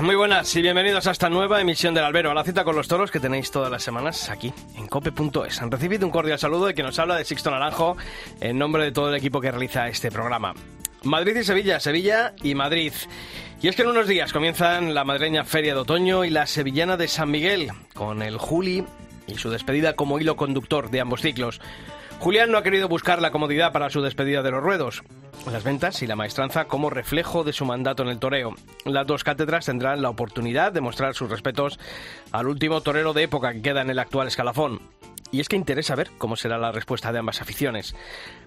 Muy buenas y bienvenidos a esta nueva emisión del Albero, a la cita con los toros que tenéis todas las semanas aquí en cope.es. Han recibido un cordial saludo de quien nos habla de Sixto Naranjo en nombre de todo el equipo que realiza este programa. Madrid y Sevilla, Sevilla y Madrid. Y es que en unos días comienzan la madreña Feria de Otoño y la Sevillana de San Miguel, con el Juli y su despedida como hilo conductor de ambos ciclos. Julián no ha querido buscar la comodidad para su despedida de los ruedos, las ventas y la maestranza como reflejo de su mandato en el toreo. Las dos cátedras tendrán la oportunidad de mostrar sus respetos al último torero de época que queda en el actual escalafón. Y es que interesa ver cómo será la respuesta de ambas aficiones.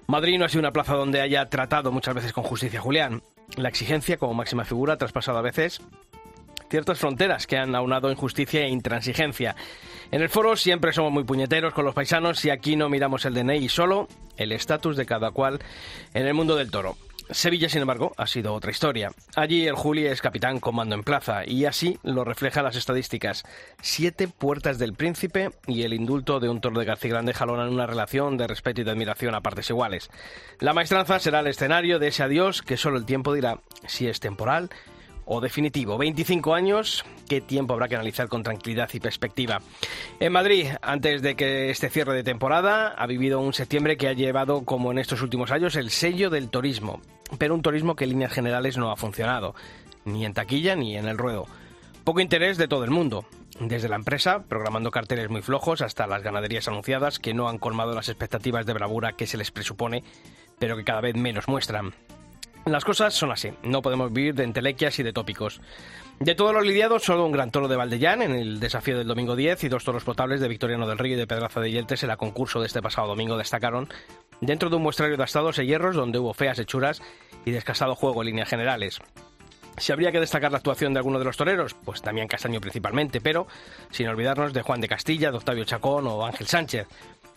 Madrid no ha sido una plaza donde haya tratado muchas veces con justicia Julián. La exigencia como máxima figura ha traspasado a veces ciertas fronteras que han aunado injusticia e intransigencia. En el foro siempre somos muy puñeteros con los paisanos y aquí no miramos el DNI solo el estatus de cada cual en el mundo del toro. Sevilla, sin embargo, ha sido otra historia. Allí el Juli es capitán comando en plaza y así lo reflejan las estadísticas. Siete puertas del príncipe y el indulto de un toro de García Grande jalonan una relación de respeto y de admiración a partes iguales. La maestranza será el escenario de ese adiós que solo el tiempo dirá si es temporal o definitivo. 25 años, qué tiempo habrá que analizar con tranquilidad y perspectiva. En Madrid, antes de que este cierre de temporada, ha vivido un septiembre que ha llevado, como en estos últimos años, el sello del turismo. Pero un turismo que en líneas generales no ha funcionado, ni en taquilla ni en el ruedo. Poco interés de todo el mundo. Desde la empresa, programando carteles muy flojos, hasta las ganaderías anunciadas que no han colmado las expectativas de bravura que se les presupone, pero que cada vez menos muestran. Las cosas son así, no podemos vivir de entelequias y de tópicos. De todos los lidiados, solo un gran toro de Valdellán en el desafío del domingo 10 y dos toros potables de Victoriano del Río y de Pedraza de Yeltes en la concurso de este pasado domingo destacaron dentro de un muestrario de astados y hierros donde hubo feas hechuras y descasado juego en líneas generales. Si habría que destacar la actuación de alguno de los toreros, pues también Castaño principalmente, pero sin olvidarnos de Juan de Castilla, de Octavio Chacón o Ángel Sánchez.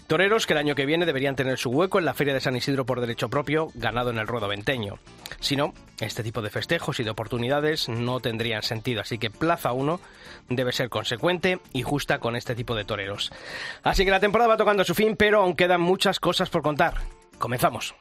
Toreros que el año que viene deberían tener su hueco en la Feria de San Isidro por derecho propio, ganado en el ruedo venteño. Si no, este tipo de festejos y de oportunidades no tendrían sentido, así que Plaza 1 debe ser consecuente y justa con este tipo de toreros. Así que la temporada va tocando su fin, pero aún quedan muchas cosas por contar. Comenzamos.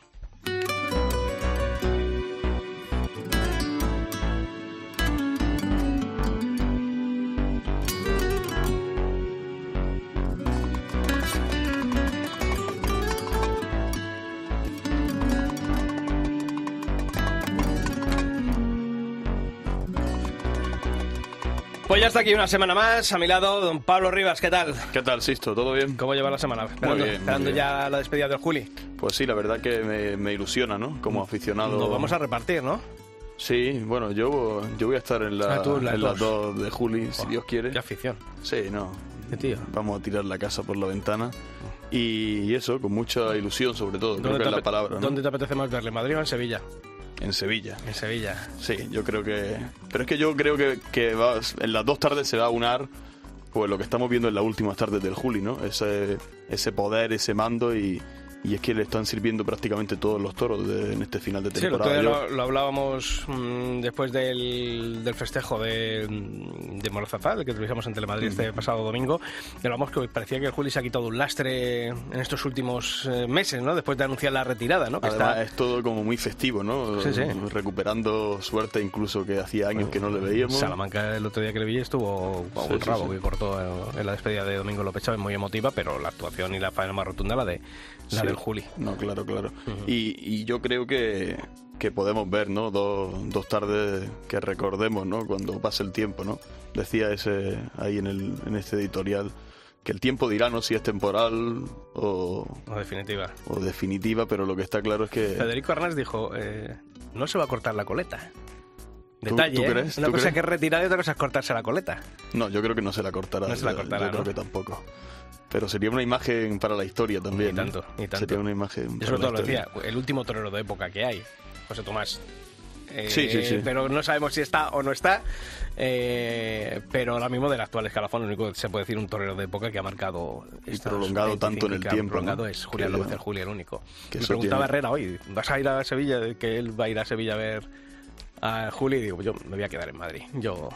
Pues ya está aquí una semana más, a mi lado, don Pablo Rivas, ¿qué tal? ¿Qué tal, Sisto? ¿Todo bien? ¿Cómo lleva la semana? Esperando, bien, muy esperando bien. ya la despedida del Juli. Pues sí, la verdad que me, me ilusiona, ¿no? Como aficionado. Nos vamos a repartir, ¿no? Sí, bueno, yo, yo voy a estar en, la, Ah, tú, en las dos. de Juli, si Dios quiere. Qué afición. Sí, no. Qué tío. Vamos a tirar la casa por la ventana. Y, eso, con mucha ilusión sobre todo, creo que es la palabra, ¿no? ¿Dónde te apetece más verle, Madrid o en Sevilla? En Sevilla. En Sevilla. Sí, yo creo que... Pero es que yo creo que, que va- en las dos tardes se va a unar pues lo que estamos viendo en las últimas tardes del Juli, ¿no? Ese, ese poder, ese mando y, y es que le están sirviendo prácticamente todos los toros de- en este final de Sí, temporada. Yo- lo, lo hablábamos mm, después del, del festejo de, mm, de Morozafá, el que tuvimos en Telemadrid este pasado domingo. Y hablamos que parecía que el Juli se ha quitado un lastre en estos últimos eh, meses, ¿no? Después de anunciar la retirada, ¿no? Que Además está- es todo como muy festivo, ¿no? Sí, sí. Recuperando suerte incluso que hacía años que no le veíamos. Salamanca el otro día que le vi estuvo Sí, un sí, rabo sí. que cortó en, en la despedida de Domingo López Chávez, muy emotiva, pero la actuación y la faena más rotunda la de la Sí. del Juli. No, claro, claro. y, y yo creo que, que podemos ver, ¿no? Dos, dos tardes que recordemos, ¿no? Cuando pase el tiempo, ¿no? Decía ese ahí en, el, en este editorial que el tiempo dirá, ¿no? Si es temporal o, definitiva. o definitiva, pero lo que está claro es que... Federico Arnaz dijo, eh, no se va a cortar la coleta. ¿Tú- Detalle, tú ¿eh? crees? Una ¿Tú cosa crees? que es retirar y otra cosa es cortarse la coleta. No, yo creo que no se la cortará. No se la cortará, Yo creo ¿no? que tampoco. Pero sería una imagen para la historia también. Ni ¿no? tanto, ni tanto. Sería una imagen Yo sobre todo lo decía, el último torero de época que hay, José Tomás. eh, Sí, sí, sí. pero no sabemos si está o no está. eh, pero ahora mismo del actual escalafón, lo único que se puede decir un torero de época que ha marcado Y prolongado tanto en el 25 que ha tiempo, prolongado ¿no? es Julián López el Juli, el único. que Me preguntaba tiene- Herrera hoy, ¿vas a ir a Sevilla? Que él va a ir a Sevilla a ver a Juli. Y digo, yo me voy a quedar en Madrid. Yo,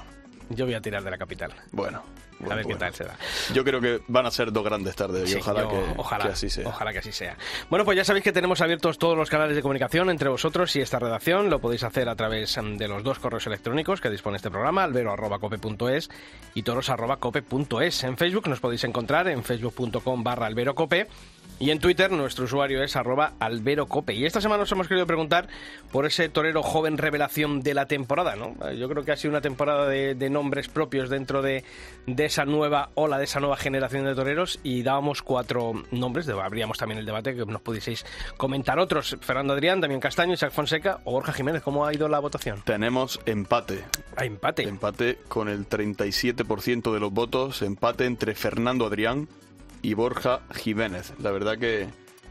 yo voy a tirar de la capital. Bueno, a bueno, ver qué tal se da. Yo creo que van a ser dos grandes tardes y Sí, ojalá, yo- que, ojalá, que así sea. Ojalá que así sea. Bueno, pues ya sabéis que tenemos abiertos todos los canales de comunicación entre vosotros y esta redacción. Lo podéis hacer a través mm, de los dos correos electrónicos que dispone este programa, albero.cope.es y toros.cope.es. En Facebook nos podéis encontrar en facebook.com barra alberocope y en Twitter nuestro usuario es arroba alberocope. Y esta semana nos hemos querido preguntar por ese torero joven revelación de la temporada, ¿no? Yo creo que ha sido una temporada de, de nombres propios dentro de, de esa nueva ola, de esa nueva generación de toreros y dábamos cuatro nombres, abríamos también el debate que nos pudieseis comentar otros. Fernando Adrián, Damián Castaño, Isaac Fonseca o Borja Jiménez, ¿cómo ha ido la votación? Tenemos empate. A empate. Empate con el 37% de los votos. Empate entre Fernando Adrián y Borja Jiménez. La verdad que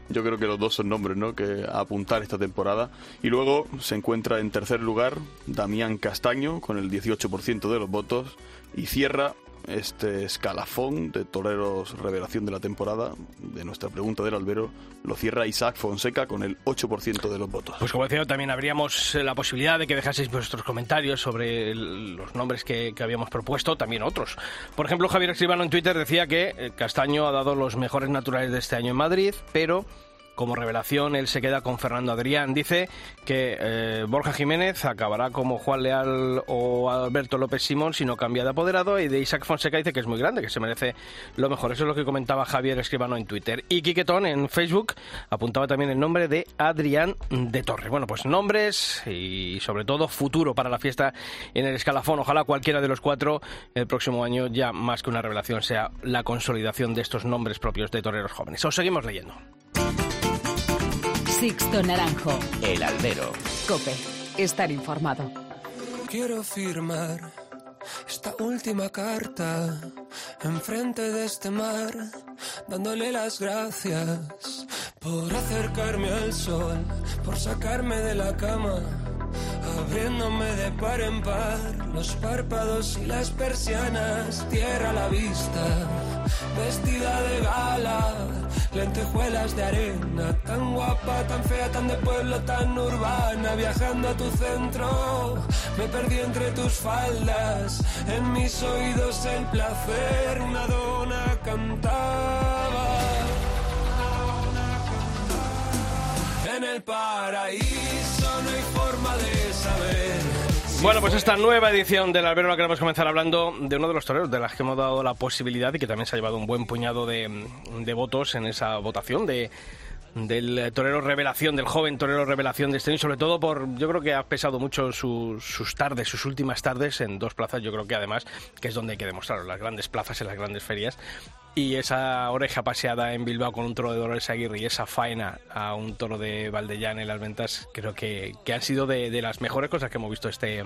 yo creo que los dos son nombres ¿no? que a apuntar esta temporada. Y luego se encuentra en tercer lugar Damián Castaño con el 18% de los votos. Y cierra este escalafón de toreros revelación de la temporada, de nuestra pregunta del albero, lo cierra Isaac Fonseca con el 8% de los votos. Pues como decía, también habríamos eh, la posibilidad de que dejaseis vuestros comentarios sobre los nombres que, que habíamos propuesto, también otros. Por ejemplo, Javier Escribano en Twitter decía que eh, Castaño ha dado los mejores naturales de este año en Madrid, pero como revelación él se queda con Fernando Adrián. Dice que eh, Borja Jiménez acabará como Juan Leal o Alberto López Simón si no cambia de apoderado y de Isaac Fonseca dice que es muy grande, que se merece lo mejor. Eso es lo que comentaba Javier Escribano en Twitter. Y Quiquetón en Facebook apuntaba también el nombre de Adrián de Torre. Bueno, pues nombres y sobre todo futuro para la fiesta en el escalafón. Ojalá cualquiera de los cuatro el próximo año ya más que una revelación sea la consolidación de estos nombres propios de toreros jóvenes. Os seguimos leyendo. Sixto Naranjo. El albero. Cope. Estar informado. Quiero firmar esta última carta enfrente de este mar, dándole las gracias por acercarme al sol, por sacarme de la cama, abriéndome de par en par los párpados y las persianas, tierra a la vista, vestida de gala, lentejuelas de arena, tan guapa, tan fea, tan de pueblo, tan urbana, viajando a tu centro, me perdí entre tus faldas, en mis oídos el placer, una dona cantaba. Paraíso no hay forma de saber. Bueno, pues esta nueva edición del Albero la queremos comenzar hablando de uno de los toreros de las que hemos dado la posibilidad y que también se ha llevado un buen puñado de, votos en esa votación de del torero revelación, del joven torero revelación de este año, sobre todo por, yo creo que ha pesado mucho su- sus tardes, sus últimas tardes en dos plazas, yo creo que además, que es donde hay que demostrarlo, las grandes plazas en las grandes ferias, y esa oreja paseada en Bilbao con un toro de Dolores Aguirre y esa faena a un toro de Valdellán en las ventas, creo que, que han sido de, de las mejores cosas que hemos visto este,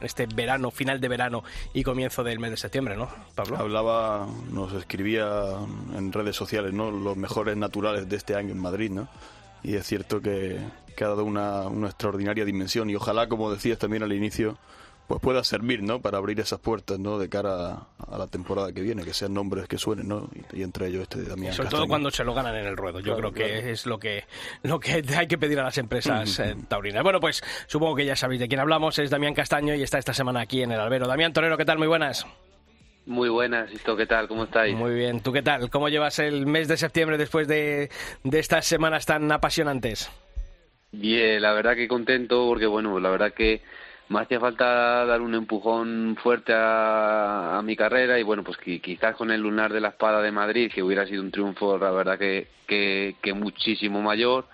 este verano, final de verano y comienzo del mes de septiembre, ¿no, Pablo? Hablaba, nos escribía en redes sociales, ¿no? Los mejores naturales de este año en Madrid, ¿no? Y es cierto que, que ha dado una, una extraordinaria dimensión y ojalá, como decías también al inicio, pues pueda servir, ¿no? Para abrir esas puertas, ¿no? De cara a, a la temporada que viene, que sean nombres que suenen, ¿no? Y, y entre ellos este de Damián Sobre todo cuando se lo ganan en el ruedo. Yo Claro, creo que claro. es lo que, lo que hay que pedir a las empresas eh, taurinas. Bueno, pues supongo que ya sabéis de quién hablamos. Es Damián Castaño y está esta semana aquí en el Albero. Damián Torero, ¿qué tal? Muy buenas. Muy buenas, ¿esto qué tal? ¿Cómo estáis? Muy bien. ¿Tú qué tal? ¿Cómo llevas el mes de septiembre después de, de estas semanas tan apasionantes? Bien, la verdad que contento porque, bueno, la verdad que me hacía falta dar un empujón fuerte a, a mi carrera y, bueno, pues qui- quizás con el lunar de la espada de Madrid, que hubiera sido un triunfo, la verdad que, que, que muchísimo mayor,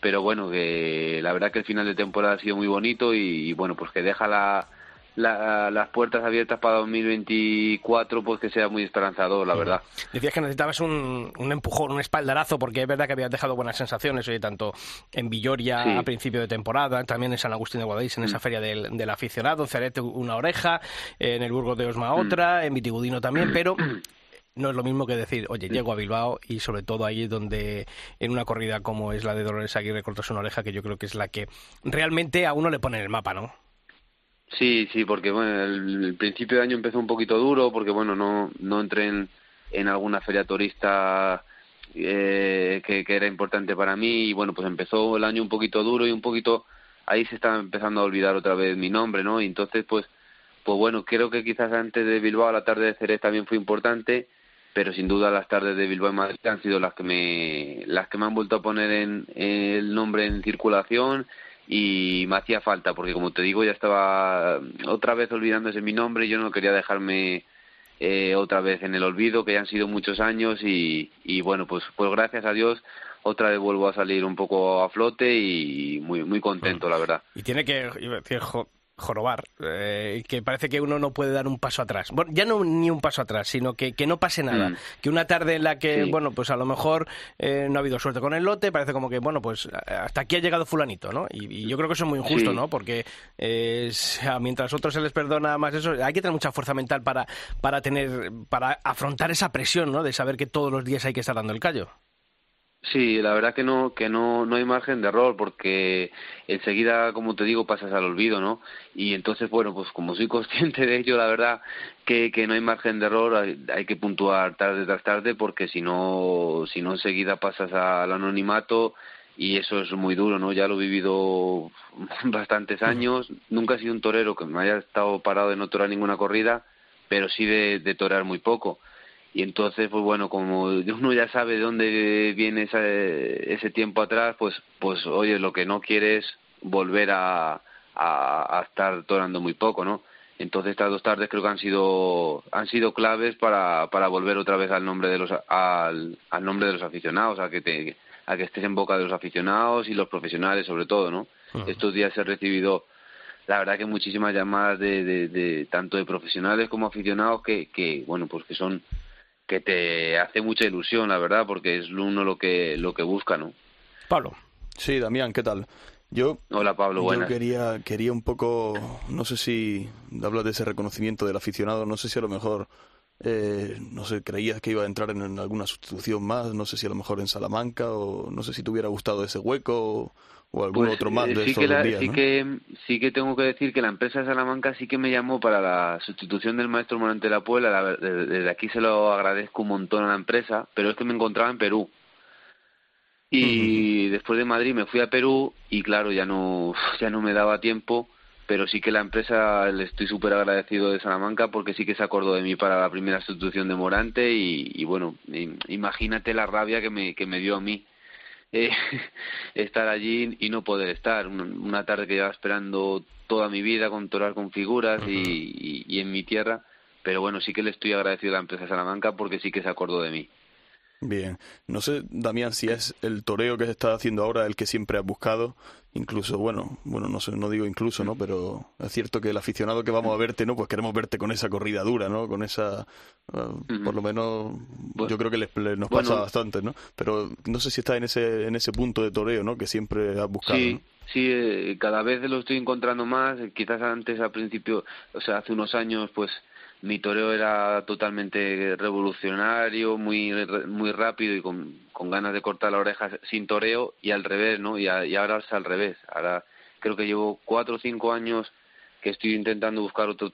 pero bueno, que la verdad que el final de temporada ha sido muy bonito y, y, bueno, pues que deja la, la- las puertas abiertas para 2024, pues que sea muy esperanzador, la verdad. Decías que necesitabas un, un empujón, un espaldarazo, porque es verdad que habías dejado buenas sensaciones, oye, tanto en Villoria Sí. a principio de temporada, también en San Agustín de Guadalix, en esa feria del, del aficionado, en Cerete una oreja, en el Burgos de Osma otra, en Vitigudino también, pero no es lo mismo que decir, oye, llego a Bilbao y sobre todo ahí donde en una corrida como es la de Dolores Aguirre cortas una oreja, que yo creo que es la que realmente a uno le pone en el mapa, ¿no? Sí, sí, porque bueno, el, principio de año empezó un poquito duro porque bueno, no, no entré en, en alguna feria turista eh, que, que, era importante para mí y bueno, pues empezó el año un poquito duro y un poquito ahí se estaba empezando a olvidar otra vez mi nombre, ¿no? Y entonces pues pues bueno, creo que quizás antes de Bilbao la tarde de Ceres también fue importante, pero sin duda las tardes de Bilbao y Madrid han sido las que me las que me han vuelto a poner en, el nombre en circulación y me hacía falta porque como te digo ya estaba otra vez olvidándose mi nombre y yo no quería dejarme eh, otra vez en el olvido que ya han sido muchos años y, y bueno pues pues gracias a Dios otra vez vuelvo a salir un poco a flote y muy muy contento la verdad. Y tiene que decir jorobar, eh, que parece que uno no puede dar un paso atrás. Bueno, ya no ni un paso atrás, sino que, que no pase nada. Mm. Que una tarde en la que, bueno, pues a lo mejor eh, no ha habido suerte con el lote, parece como que, bueno, pues hasta aquí ha llegado fulanito, ¿no? Y, yo creo que eso es muy injusto, ¿no? Porque eh, mientras a otros se les perdona más eso, hay que tener mucha fuerza mental para, para tener, para afrontar esa presión, ¿no? De saber que todos los días hay que estar dando el callo. Sí, la verdad que no que no no hay margen de error porque enseguida, como te digo, pasas al olvido, ¿no? Y entonces, bueno, pues como soy consciente de ello, la verdad que, que no hay margen de error, hay, que puntuar tarde tras tarde porque si no si no enseguida pasas al anonimato y eso es muy duro, ¿no? Ya lo he vivido bastantes años, nunca he sido un torero que me haya estado parado de no torar ninguna corrida, pero sí de, de torar muy poco y entonces pues bueno como uno ya sabe de dónde viene ese, ese tiempo atrás pues pues oye lo que no quiere es volver a, a, estar torando muy poco no entonces estas dos tardes creo que han sido han sido claves para, para volver otra vez al nombre de los al, al nombre de los aficionados a que te a que estés en boca de los aficionados y los profesionales sobre todo no estos días he recibido la verdad que muchísimas llamadas de, de, de tanto de profesionales como aficionados que, que bueno pues que son que te hace mucha ilusión, la verdad, porque es uno lo que, lo que busca, ¿no? Pablo. Sí, Damián, ¿qué tal? Yo, Hola Pablo, buenas. Yo quería, quería un poco, no sé si hablas de ese reconocimiento del aficionado, no sé si a lo mejor, eh, no sé, creías que iba a entrar en, alguna sustitución más, no sé si a lo mejor en Salamanca o no sé si te hubiera gustado ese hueco o algún pues, otro más eh, de sí que días, sí que sí que tengo que decir que la empresa de Salamanca sí que me llamó para la sustitución del maestro Morante de la Puebla. Desde aquí se lo agradezco un montón a la empresa pero es que me encontraba en Perú. Y después de Madrid me fui a Perú y claro ya no ya no me daba tiempo pero sí que la empresa le estoy súper agradecido de Salamanca porque sí que se acordó de mí para la primera sustitución de Morante y, y bueno imagínate la rabia que me que me dio a mí eh, estar allí y no poder estar. Una, tarde que llevaba esperando toda mi vida con torar con figuras y, y, en mi tierra, pero bueno, sí que le estoy agradecido a la empresa Salamanca porque sí que se acordó de mí. Bien, no sé, Damián, si es el toreo que se está haciendo ahora el que siempre has buscado, incluso, bueno, bueno, no sé, no digo incluso, ¿no? Pero es cierto que el aficionado que vamos a verte, ¿no? Pues queremos verte con esa corrida dura, ¿no? Con esa, ah, por lo menos, yo creo que les, nos pasa bastante, ¿no? Pero no sé si está en ese, en ese punto de toreo, ¿no? Que siempre has buscado. Sí, sí, eh, cada vez lo estoy encontrando más. Quizás antes, al principio, o sea, hace unos años, pues mi toreo era totalmente revolucionario, muy muy rápido y con, ganas de cortar la oreja sin toreo y al revés, ¿no? Y, y ahora es al revés. Ahora creo que llevo cuatro o cinco años que estoy intentando buscar otro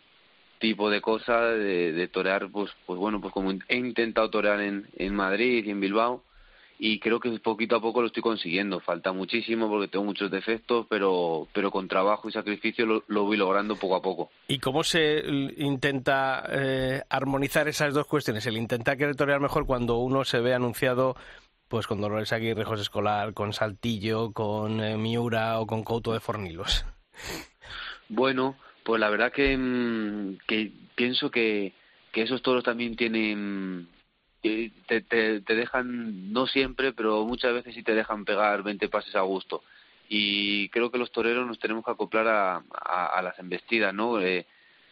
tipo de cosas, de, de torear, pues, pues bueno, pues como he intentado torear en, en Madrid y en Bilbao, y creo que poquito a poco lo estoy consiguiendo. Falta muchísimo porque tengo muchos defectos, pero, pero con trabajo y sacrificio lo, voy logrando poco a poco. ¿Y cómo se intenta eh, armonizar esas dos cuestiones? El intentar querer torear mejor cuando uno se ve anunciado pues con Dolores Aguirre, José Escolar, con Saltillo, con eh, Miura o con Couto de Fornilos. Bueno, pues la verdad que, mm, que pienso que, que esos toros también tienen te, te, te, dejan, no siempre, pero muchas veces sí te dejan pegar 20 pases a gusto. Y creo que los toreros nos tenemos que acoplar a, a, las embestidas, ¿no? Eh,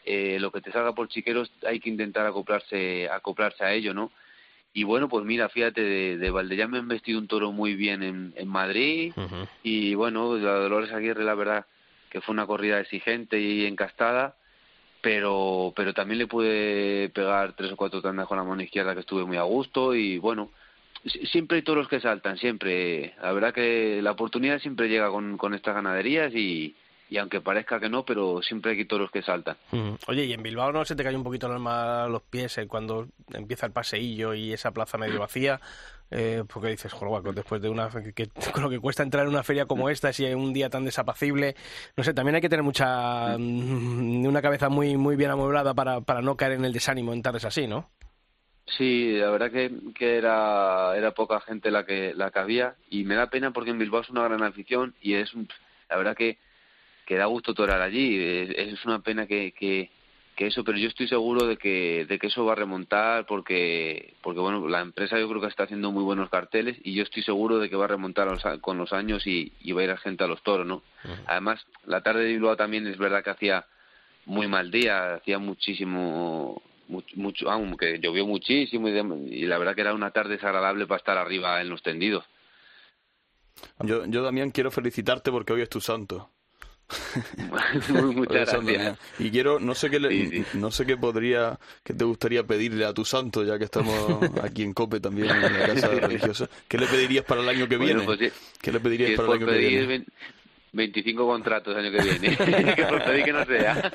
eh, lo que te salga por chiqueros hay que intentar acoplarse, acoplarse a ello, ¿no? Y bueno, pues mira, fíjate, de, de Valdellán me han vestido un toro muy bien en, en Madrid. Y bueno, la Dolores Aguirre, la verdad, que fue una corrida exigente y encastada pero pero también le pude pegar tres o cuatro tandas con la mano izquierda que estuve muy a gusto y bueno siempre hay toros que saltan siempre. La verdad que la oportunidad siempre llega con, con estas ganaderías y, y aunque parezca que no, pero siempre hay toros que saltan. Oye, ¿y en Bilbao no se te cae un poquito el alma a los pies eh, cuando empieza el paseillo y esa plaza medio vacía? Eh, porque dices, joder, después de una que, con lo que cuesta entrar en una feria como esta, si hay un día tan desapacible, no sé, también hay que tener mucha mm, una cabeza muy muy bien amueblada para, para no caer en el desánimo en tardes así, ¿no? Sí, la verdad que, que era, era poca gente la que, la que había y me da pena porque en Bilbao es una gran afición y es la verdad que, que da gusto torar allí. Es, una pena que, que, que, eso, pero yo estoy seguro de que, de que eso va a remontar porque, porque bueno, la empresa yo creo que está haciendo muy buenos carteles y yo estoy seguro de que va a remontar con los años y, y va a ir la gente a los toros, ¿no? Además, la tarde de Bilbao también es verdad que hacía muy mal día, hacía muchísimo mucho, aunque llovió muchísimo y, la verdad que era una tarde desagradable para estar arriba en los tendidos. Yo, yo Damián, quiero felicitarte porque hoy es tu santo. Muchas gracias. Y quiero, no sé qué, no sé qué podría, qué te gustaría pedirle a tu santo, ya que estamos aquí en Cope también en la casa religiosa. ¿Qué le pedirías para el año que viene? Pues ¿Qué le pedirías para el año que viene? 25 contratos el año que viene. que que no sea.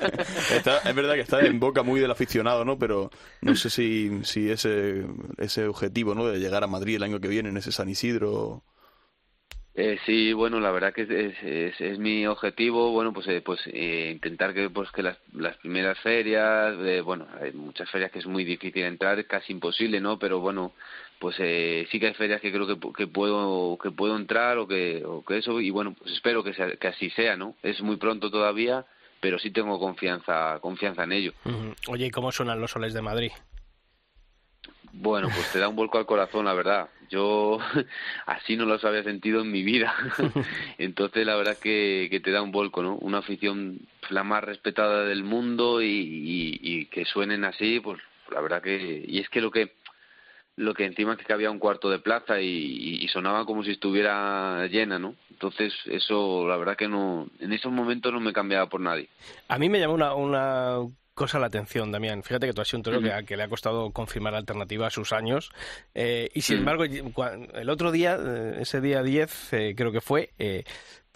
es verdad que está en boca muy del aficionado, ¿no? Pero no sé si, si ese, ese objetivo, ¿no? De llegar a Madrid el año que viene en ese San Isidro. Eh, sí, bueno, la verdad que es, es, mi objetivo, bueno, pues eh, pues eh, intentar que pues que las, las primeras ferias, eh, bueno, hay muchas ferias que es muy difícil entrar, es casi imposible, ¿no? Pero bueno, pues eh, sí que hay ferias que creo que, que puedo que puedo entrar o que o que eso y bueno, pues espero que sea, que así sea, ¿no? Es muy pronto todavía, pero sí tengo confianza confianza en ello. Oye, ¿y cómo suenan los soles de Madrid? Bueno, pues te da un vuelco al corazón, la verdad. Yo así no los había sentido en mi vida. Entonces, la verdad que, que te da un vuelco, ¿no? Una afición la más respetada del mundo y, y, que suenen así, pues la verdad que... Y es que lo que lo que encima es que había un cuarto de plaza y, y, sonaba como si estuviera llena, ¿no? Entonces eso, la verdad que no, en esos momentos no me cambiaba por nadie. A mí me llamó una, una cosa la atención, Damián. Fíjate que tú has sido un toro que, le ha costado confirmar alternativa a sus años. Eh, y sin embargo, el otro día, eh, ese día 10, eh, creo que fue,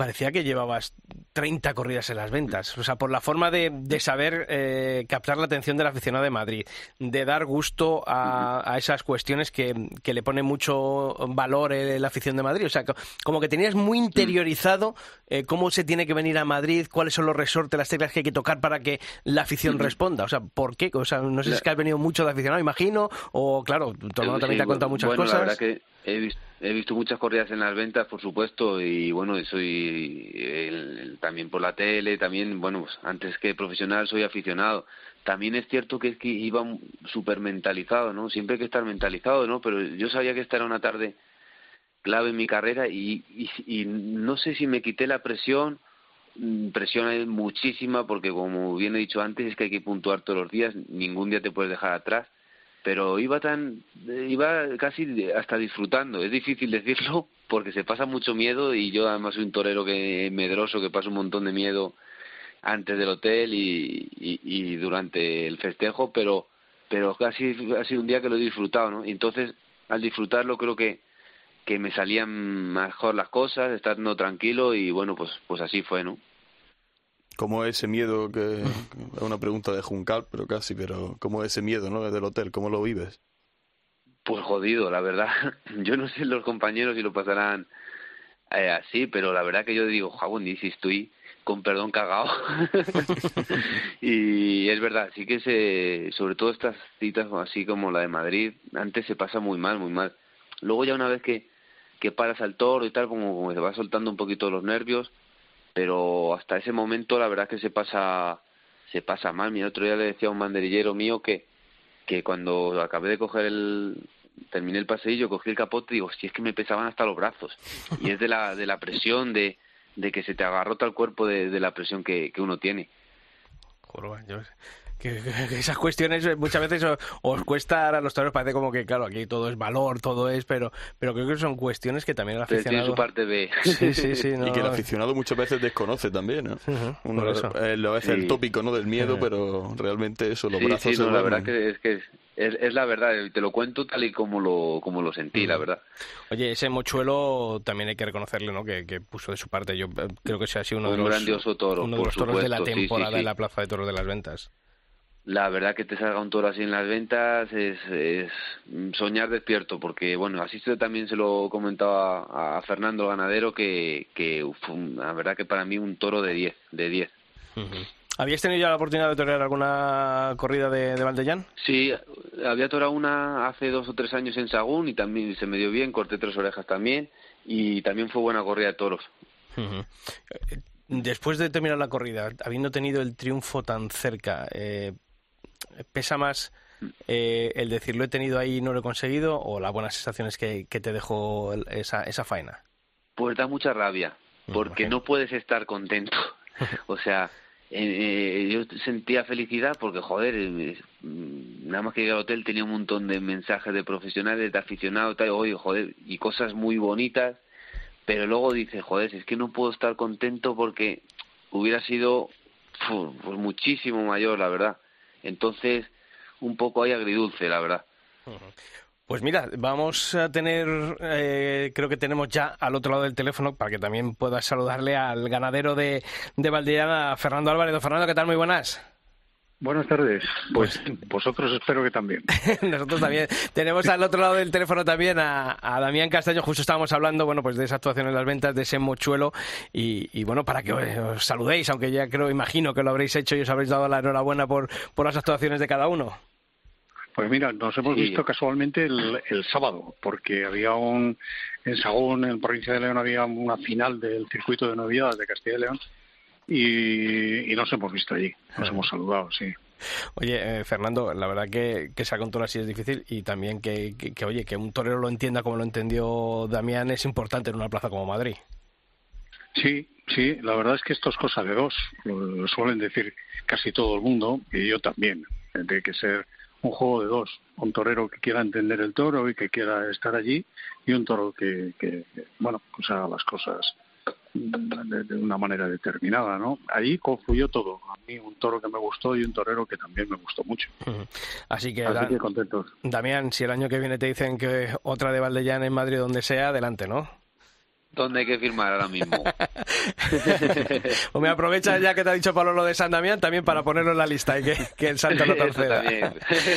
parecía que llevabas 30 corridas en las ventas. O sea, por la forma de, de saber eh, captar la atención del aficionado de Madrid, de dar gusto a, a esas cuestiones que, que, le pone mucho valor la afición de Madrid. O sea, como que tenías muy interiorizado eh, cómo se tiene que venir a Madrid, cuáles son los resortes, las teclas que hay que tocar para que la afición responda. O sea, ¿por qué? O sea, no sé si es que has venido mucho de aficionado, imagino, o claro, tu hermano también te ha contado muchas bueno, cosas. La verdad que he visto He visto muchas corridas en las ventas, por supuesto, y bueno, soy también por la tele, también, bueno, pues, antes que profesional soy aficionado. También es cierto que es que iba súper mentalizado, ¿no? Siempre hay que estar mentalizado, ¿no? Pero yo sabía que esta era una tarde clave en mi carrera y, y, y no sé si me quité la presión, mm, presión muchísima porque como bien he dicho antes es que hay que puntuar todos los días, ningún día te puedes dejar atrás pero iba tan iba casi hasta disfrutando es difícil decirlo porque se pasa mucho miedo y yo además soy un torero que medroso que pasa un montón de miedo antes del hotel y, y, durante el festejo pero pero casi ha sido un día que lo he disfrutado no y entonces al disfrutarlo creo que que me salían mejor las cosas estando tranquilo y bueno pues pues así fue no ¿Cómo es ese miedo que es una pregunta de Juncal, pero casi, pero cómo es ese miedo, ¿no? Desde el hotel, ¿cómo lo vives? Pues jodido, la verdad. Yo no sé los compañeros si lo pasarán eh, así, pero la verdad que yo digo, jabón, y si estoy con perdón cagado. y es verdad, sí que se, sobre todo estas citas así como la de Madrid, antes se pasa muy mal, muy mal. Luego ya una vez que, que paras al toro y tal, como, como se va soltando un poquito los nervios, pero hasta ese momento la verdad es que se pasa se pasa mal. Mi otro día le decía a un banderillero mío que que cuando acabé de coger el terminé el paseillo, cogí el capote y digo, si es que me pesaban hasta los brazos. Y es de la de la presión de de que se te agarrota el cuerpo de, de la presión que, que uno tiene. Que, esas cuestiones muchas veces os, cuesta a los toreros, parece como que, claro, aquí todo es valor, todo es, pero, pero creo que son cuestiones que también el aficionado... Tiene su parte B. Sí, sí, sí. Y que el aficionado muchas veces desconoce también, ¿no? Uno eh, lo es el tópico, ¿no? Del miedo, pero realmente eso, los brazos... Sí, no, la verdad que es que es, la verdad, te lo cuento tal y como lo, como lo sentí, la verdad. Oye, ese mochuelo también hay que reconocerle, ¿no? Que, puso de su parte. Yo eh, creo que sea ha sido uno de los, grandioso toro, uno de los toros de la temporada en la Plaza de Toros de las Ventas. La verdad que te salga un toro así en las ventas es, es soñar despierto, porque bueno, así también se lo comentaba a, Fernando Ganadero, que, que la verdad que para mí un toro de 10, de 10. ¿Habías tenido ya la oportunidad de torear alguna corrida de, de Valdellán? Sí, había torado una hace dos o tres años en Sagún y también se me dio bien, corté tres orejas también y también fue buena corrida de toros. Después de terminar la corrida, habiendo tenido el triunfo tan cerca, eh, ¿pesa más eh, el decir lo he tenido ahí y no lo he conseguido o las buenas sensaciones que, que te dejó esa, esa faena? Pues da mucha rabia, porque no puedes estar contento. o sea, eh, yo sentía felicidad porque, joder, eh, nada más que llegué al hotel tenía un montón de mensajes de profesionales, de aficionados, tal, oye, joder, y cosas muy bonitas, pero luego dice, joder, es que no puedo estar contento porque hubiera sido pues muchísimo mayor, la verdad. Entonces, un poco hay agridulce, la verdad. Pues mira, vamos a tener, eh, creo que tenemos ya al otro lado del teléfono para que también puedas saludarle al ganadero de, de Fernando Álvarez. Fernando, ¿qué tal? Muy buenas. Buenas tardes. Pues, vosotros espero que también. Nosotros también. Tenemos al otro lado del teléfono también a, Damián Castaño. Justo estábamos hablando, bueno, pues de esa actuación en las ventas, de ese mochuelo. Y, bueno, para que os saludéis, aunque ya creo, imagino que lo habréis hecho y os habréis dado la enhorabuena por, por las actuaciones de cada uno. Pues mira, nos hemos visto casualmente el, el, sábado, porque había un, en Sagún, en provincia de León, había una final del circuito de novedades de Castilla y León, y, nos hemos visto allí, nos hemos saludado, sí. Oye, eh, Fernando, la verdad que, que sacar un toro así es difícil y también que, que, oye, que un torero lo entienda como lo entendió Damián es importante en una plaza como Madrid. Sí, sí, la verdad es que esto es cosa de dos, lo, suelen decir casi todo el mundo y yo también, tiene que ser un juego de dos, un torero que quiera entender el toro y que quiera estar allí y un toro que, que bueno, pues haga las cosas de, una manera determinada, ¿no? Allí confluyó todo. A mí un toro que me gustó y un torero que también me gustó mucho. Así que, Así que contentos. Damián, si el año que viene te dicen que otra de Valdellán en Madrid, donde sea, adelante, ¿no? ¿Dónde hay que firmar ahora mismo? pues me aprovecha ya que te ha dicho Pablo lo de San Damián también para ponerlo en la lista y que, el santo no torceda.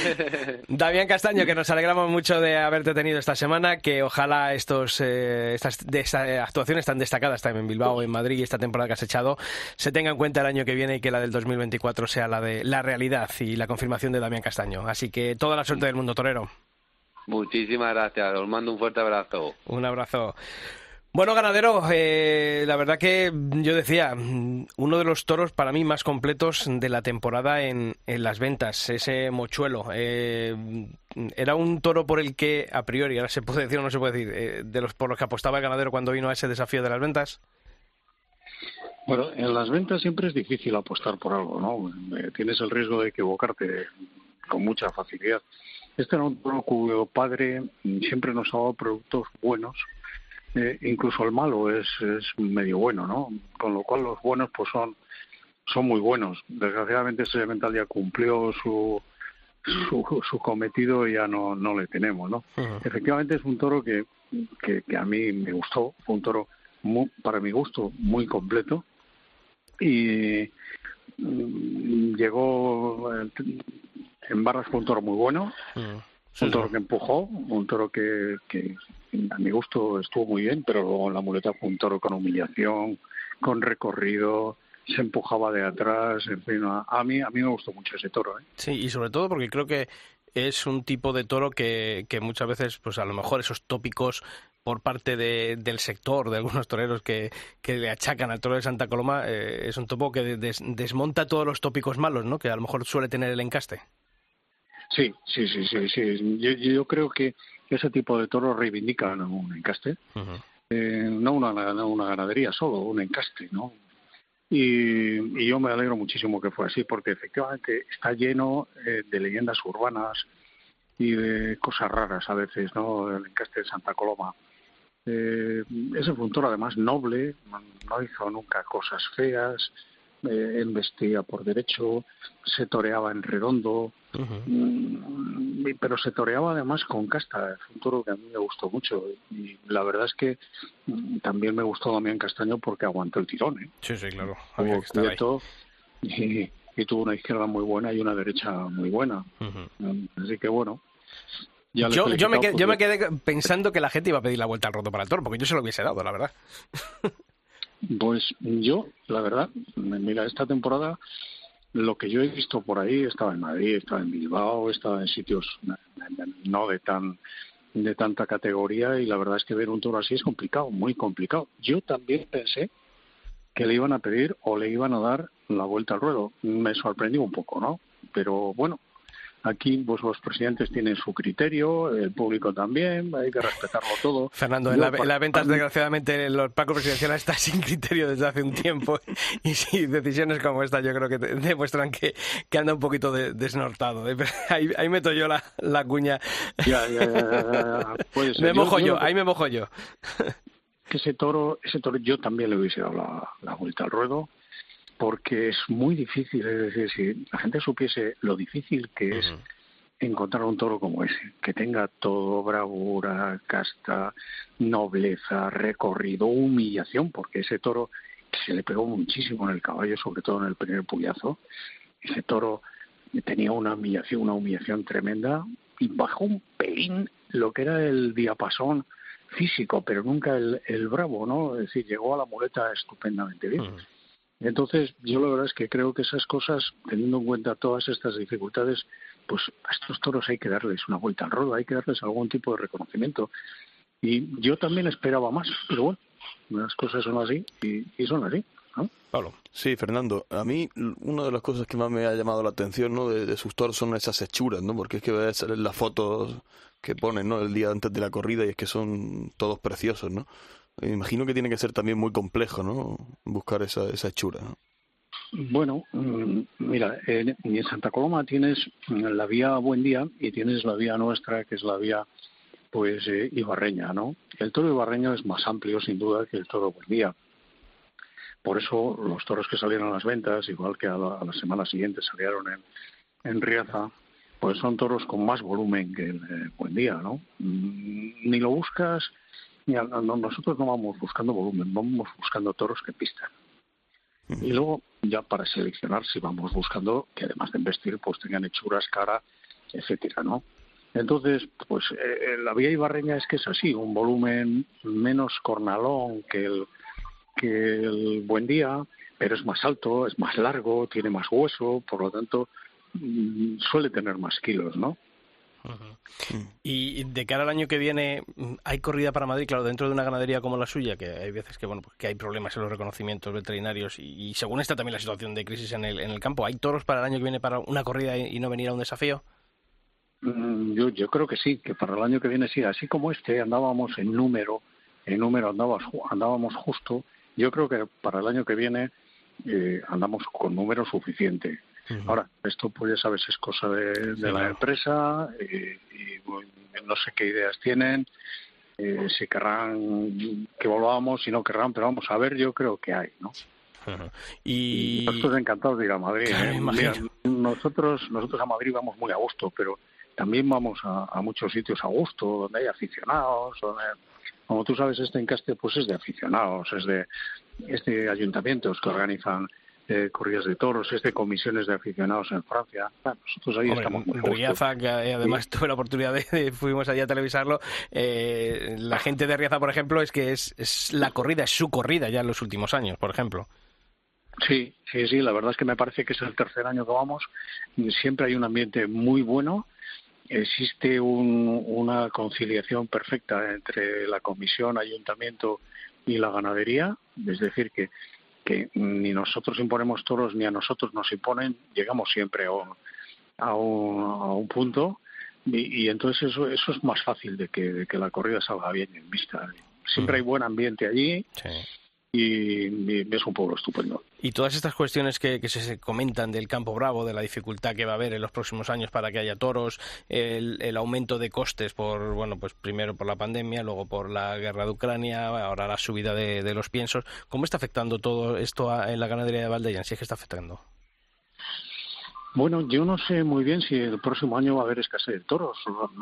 Damián Castaño, que nos alegramos mucho de haberte tenido esta semana, que ojalá estos eh, estas, actuaciones tan destacadas también en Bilbao, en Madrid y esta temporada que has echado se tenga en cuenta el año que viene y que la del 2024 sea la de la realidad y la confirmación de Damián Castaño. Así que toda la suerte del mundo torero. Muchísimas gracias, os mando un fuerte abrazo. Un abrazo. Bueno, ganadero, eh, la verdad que yo decía, uno de los toros para mí más completos de la temporada en, las ventas, ese mochuelo. Eh, era un toro por el que, a priori, ahora se puede decir o no se puede decir, eh, de los por los que apostaba el ganadero cuando vino a ese desafío de las ventas. Bueno, en las ventas siempre es difícil apostar por algo, ¿no? tienes el riesgo de equivocarte con mucha facilidad. Este era un toro cuyo padre siempre nos ha dado productos buenos eh, incluso el malo es, es medio bueno, ¿no? Con lo cual los buenos pues son, son muy buenos. Desgraciadamente ese mental ya cumplió su, su, su cometido y ya no, no le tenemos, ¿no? Efectivamente es un toro que, que, a mí me gustó, fue un toro muy, para mi gusto muy completo y mm, llegó en barras fue un toro muy bueno, un toro que empujó, un toro que, que a mi gusto estuvo muy bien, pero luego en la muleta fue un toro con humillación, con recorrido, se empujaba de atrás, en fin, a, mí a mí me gustó mucho ese toro. ¿eh? Sí, y sobre todo porque creo que es un tipo de toro que, que muchas veces, pues a lo mejor esos tópicos por parte de, del sector, de algunos toreros que, que, le achacan al toro de Santa Coloma, eh, es un topo que desmonta todos los tópicos malos, ¿no? Que a lo mejor suele tener el encaste. Sí, sí, sí, sí, sí. Yo, yo creo que ese tipo de toros reivindican un encaste, eh, no, una, una ganadería solo, un encaste, ¿no? Y, yo me alegro muchísimo que fue así, porque efectivamente está lleno eh, de leyendas urbanas y de cosas raras a veces, ¿no? El encaste de Santa Coloma. Eh, ese fue un toro además noble, no hizo nunca cosas feas, eh, embestía por derecho, se toreaba en redondo, mm, pero se toreaba además con casta. Fue un toro que a mí me gustó mucho y la verdad es que mm, también me gustó Damián Castaño porque aguantó el tirón. ¿eh? Sí, sí, claro. y, tuvo una izquierda muy buena y una derecha muy buena. Así que bueno, yo, yo, me quedé, yo, me quedé, pensando que la gente iba a pedir la vuelta al rodo para el toro, porque yo se lo hubiese dado, la verdad. Pues yo, la verdad, mira, esta temporada lo que yo he visto por ahí estaba en Madrid, estaba en Bilbao, estaba en sitios no de tan de tanta categoría y la verdad es que ver un toro así es complicado, muy complicado. Yo también pensé que le iban a pedir o le iban a dar la vuelta al ruedo. Me sorprendió un poco, ¿no? Pero bueno, Aquí pues los presidentes tienen su criterio, el público también, hay que respetarlo todo. Fernando, en, la, ventas desgraciadamente el Paco presidencial está sin criterio desde hace un tiempo y si decisiones como esta yo creo que demuestran que, que, anda un poquito desnortado. ¿eh? Ahí, ahí, meto yo la, la cuña. Ya, ya, ya, Me mojo yo, ahí me mojo yo. Que ese toro, ese toro yo también le hubiese dado la, la vuelta al ruedo porque es muy difícil, es decir, si la gente supiese lo difícil que es encontrar un toro como ese, que tenga todo, bravura, casta, nobleza, recorrido, humillación, porque ese toro se le pegó muchísimo en el caballo, sobre todo en el primer puyazo, ese toro tenía una humillación, una humillación tremenda, y bajó un pelín lo que era el diapasón físico, pero nunca el, bravo, ¿no? Es decir, llegó a la muleta estupendamente bien. Entonces, yo la verdad es que creo que esas cosas, teniendo en cuenta todas estas dificultades, pues a estos toros hay que darles una vuelta al rol, hay que darles algún tipo de reconocimiento. Y yo también esperaba más, pero bueno, las cosas son así y, son así. ¿no? Pablo. Sí, Fernando, a mí una de las cosas que más me ha llamado la atención ¿no? de, sus toros son esas hechuras, ¿no? porque es que ves las fotos que ponen ¿no? el día antes de la corrida y es que son todos preciosos, ¿no? Me imagino que tiene que ser también muy complejo, ¿no? Buscar esa, esa hechura. Bueno, mm, mira, en, Santa Coloma tienes la vía Buen Día y tienes la vía nuestra, que es la vía pues eh, ibarreña, ¿no? El toro ibarreño es más amplio, sin duda, que el toro Buen Día. Por eso los toros que salieron a las ventas, igual que a la, semana siguiente salieron en, en Riaza, pues son toros con más volumen que el eh, Buen Día, ¿no? Mm, ni lo buscas Mira, nosotros no vamos buscando volumen, vamos buscando toros que pistan. Y luego, ya para seleccionar, si vamos buscando que además de investir, pues tengan hechuras, cara, etcétera, ¿no? Entonces, pues eh, la vía ibarreña es que es así, un volumen menos cornalón que el, que el buen día, pero es más alto, es más largo, tiene más hueso, por lo tanto, mm, suele tener más kilos, ¿no? Y de cara al año que viene, ¿hay corrida para Madrid? Claro, dentro de una ganadería como la suya, que hay veces que bueno pues que hay problemas en los reconocimientos veterinarios y, según está también la situación de crisis en el, en el campo, ¿hay toros para el año que viene para una corrida y, no venir a un desafío? Mm, yo, yo creo que sí, que para el año que viene sí. Así como este andábamos en número, en número andábamos, andábamos justo, yo creo que para el año que viene eh, andamos con número suficiente. Ahora, esto pues ya sabes, es cosa de, la empresa y, no sé qué ideas tienen, eh, si querrán que volvamos, si no querrán, pero vamos a ver, yo creo que hay, ¿no? Y... Nosotros encantados de ir a Madrid. ¿eh? nosotros, nosotros a Madrid vamos muy a gusto, pero también vamos a, muchos sitios a gusto, donde hay aficionados, como tú sabes, este encaste pues es de aficionados, es de, este ayuntamientos que organizan eh, corridas de toros, este comisiones de aficionados en Francia. nosotros ahí estamos muy Riaza, que además tuve la oportunidad de, fuimos allí a televisarlo. Eh, la gente de Riaza, por ejemplo, es que es, es la corrida, es su corrida ya en los últimos años, por ejemplo. Sí, sí, sí, la verdad es que me parece que es el tercer año que vamos. Siempre hay un ambiente muy bueno. Existe una conciliación perfecta entre la comisión, ayuntamiento y la ganadería. Es decir, que que ni nosotros imponemos toros ni a nosotros nos imponen, llegamos siempre a un, a un, punto y, entonces eso, eso es más fácil de que, que la corrida salga bien en vista. Siempre hay buen ambiente allí. Y, es un pueblo estupendo. Y todas estas cuestiones que, se comentan del campo bravo, de la dificultad que va a haber en los próximos años para que haya toros, el, aumento de costes por, bueno, pues primero por la pandemia, luego por la guerra de Ucrania, ahora la subida de, los piensos, ¿cómo está afectando todo esto en la ganadería de Valdeyan? Si es que está afectando. Bueno, yo no sé muy bien si el próximo año va a haber escasez de toros.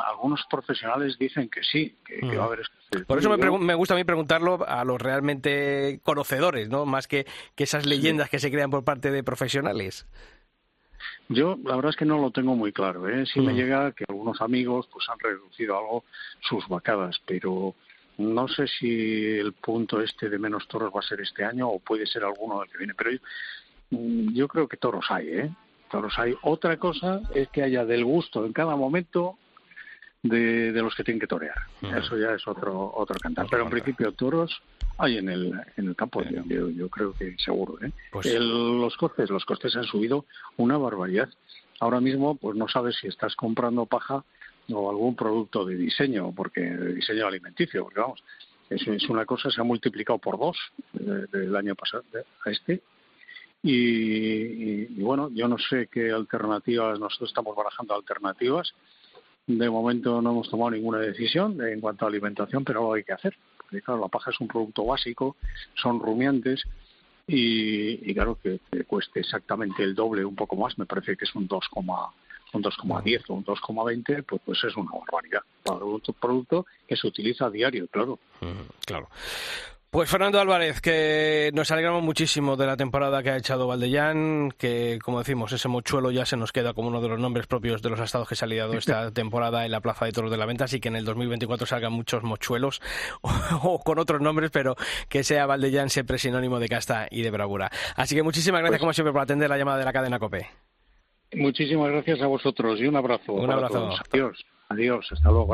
Algunos profesionales dicen que sí, que, va a haber escasez. Por eso me, gusta a mí preguntarlo a los realmente conocedores, ¿no? Más que, esas leyendas que se crean por parte de profesionales. Yo la verdad es que no lo tengo muy claro. ¿eh? Sí me llega que algunos amigos pues han reducido algo sus vacadas, pero no sé si el punto este de menos toros va a ser este año o puede ser alguno del que viene. Pero yo, mm, yo creo que toros hay, ¿eh? Hay. Otra cosa es que haya del gusto en cada momento de, los que tienen que torear. Eso ya es otro otro cantar. Pero en principio toros hay en el, en el campo, yo, creo que seguro. ¿eh? Pues los costes, los costes han subido una barbaridad. Ahora mismo, pues no sabes si estás comprando paja o algún producto de diseño, porque de diseño alimenticio, porque vamos, es, es una cosa, se ha multiplicado por dos del año pasado a este y, bueno, yo no sé qué alternativas, nosotros estamos barajando alternativas. De momento no hemos tomado ninguna decisión en cuanto a alimentación, pero algo hay que hacer. Porque claro, la paja es un producto básico, son rumiantes y, claro que, cueste exactamente el doble, un poco más, me parece que es un 2, un 2,10 o un 2,20, pues, pues es una barbaridad para un producto que se utiliza a diario, claro. claro. Pues Fernando Álvarez, que nos alegramos muchísimo de la temporada que ha echado Valdellán, que como decimos, ese mochuelo ya se nos queda como uno de los nombres propios de los estados que se ha liado esta temporada en la Plaza de Toros de la Venta, así que en el 2024 salgan muchos mochuelos o, con otros nombres, pero que sea Valdellán siempre sinónimo de casta y de bravura. Así que muchísimas gracias pues como siempre por atender la llamada de la cadena COPE. Muchísimas gracias a vosotros y un abrazo. Un abrazo. Adiós. Adiós. Hasta luego.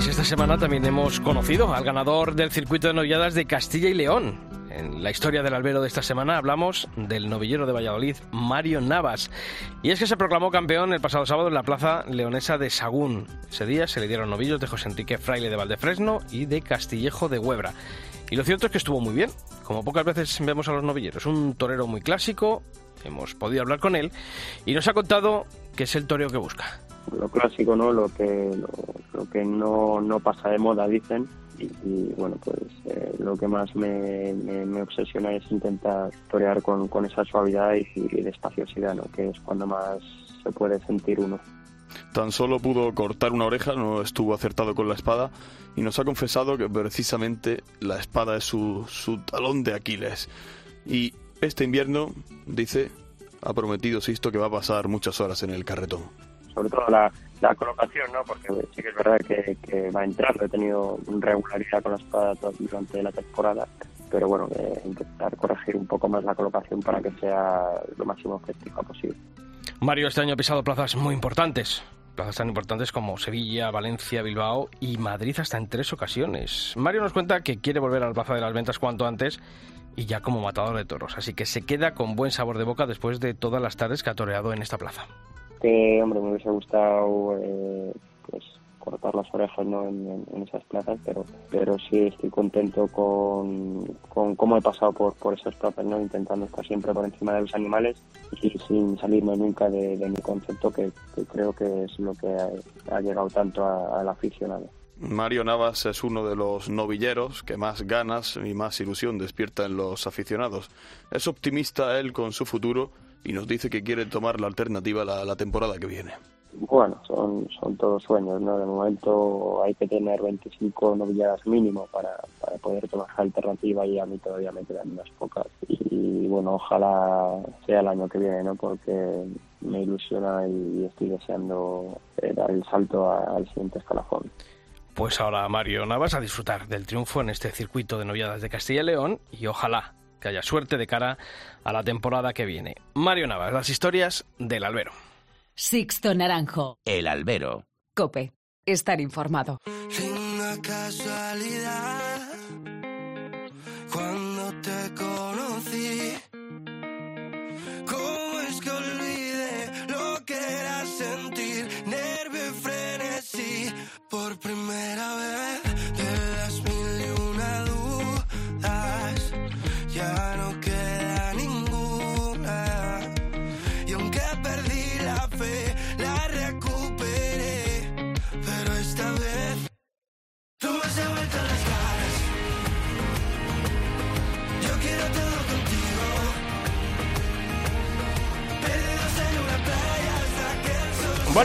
Pues esta semana también hemos conocido al ganador del circuito de novilladas de Castilla y León. En la historia del albero de esta semana hablamos del novillero de Valladolid, Mario Navas. Y es que se proclamó campeón el pasado sábado en la plaza leonesa de Sagún. Ese día se le dieron novillos de José Enrique Fraile de Valdefresno y de Castillejo de Huebra. Y lo cierto es que estuvo muy bien, como pocas veces vemos a los novilleros. Un torero muy clásico, hemos podido hablar con él y nos ha contado que es el toreo que busca lo clásico, ¿no? Lo que, lo, que no, no, pasa de moda, dicen. Y, bueno, pues eh, lo que más me, me, obsesiona es intentar torear con, con esa suavidad y, y espaciosidad, ¿no? Que es cuando más se puede sentir uno. Tan solo pudo cortar una oreja, no estuvo acertado con la espada y nos ha confesado que precisamente la espada es su, su talón de Aquiles. Y este invierno, dice, ha prometido Sisto que va a pasar muchas horas en el carretón sobre todo la, colocación, ¿no? Porque sí que es verdad que, va entrando, he tenido regularidad con la espada durante la temporada, pero bueno, intentar corregir un poco más la colocación para que sea lo máximo efectiva posible. Mario este año ha pisado plazas muy importantes, plazas tan importantes como Sevilla, Valencia, Bilbao y Madrid hasta en tres ocasiones. Mario nos cuenta que quiere volver a la plaza de las ventas cuanto antes y ya como matador de toros, así que se queda con buen sabor de boca después de todas las tardes que ha toreado en esta plaza que, hombre, me hubiese gustado eh, pues cortar las orejas ¿no? en, esas plazas, pero pero sí estoy contento con, con cómo he pasado por, por esas plazas, ¿no? intentando estar siempre por encima de los animales y sin salirme nunca de, mi concepto, que, creo que es lo que ha, llegado tanto al aficionado. Mario Navas es uno de los novilleros que más ganas y más ilusión despierta en los aficionados. Es optimista él con su futuro y nos dice que quiere tomar la alternativa la, la temporada que viene. Bueno, son, son todos sueños, ¿no? De momento hay que tener 25 novilladas mínimo para, para poder tomar la alternativa y a mí todavía me quedan unas pocas. Y, bueno, ojalá sea el año que viene, ¿no? Porque me ilusiona y estoy deseando dar el salto al siguiente escalafón. Pues ahora Mario Navas a disfrutar del triunfo en este circuito de noviadas de Castilla y León y ojalá que haya suerte de cara a la temporada que viene. Mario Navas, las historias del albero. Sixto Naranjo. El albero. Cope. Estar informado. Sin casualidad, cuando te conocí, ¿cómo es que olvidé lo que era sentir nervio y frenesí por primera vez?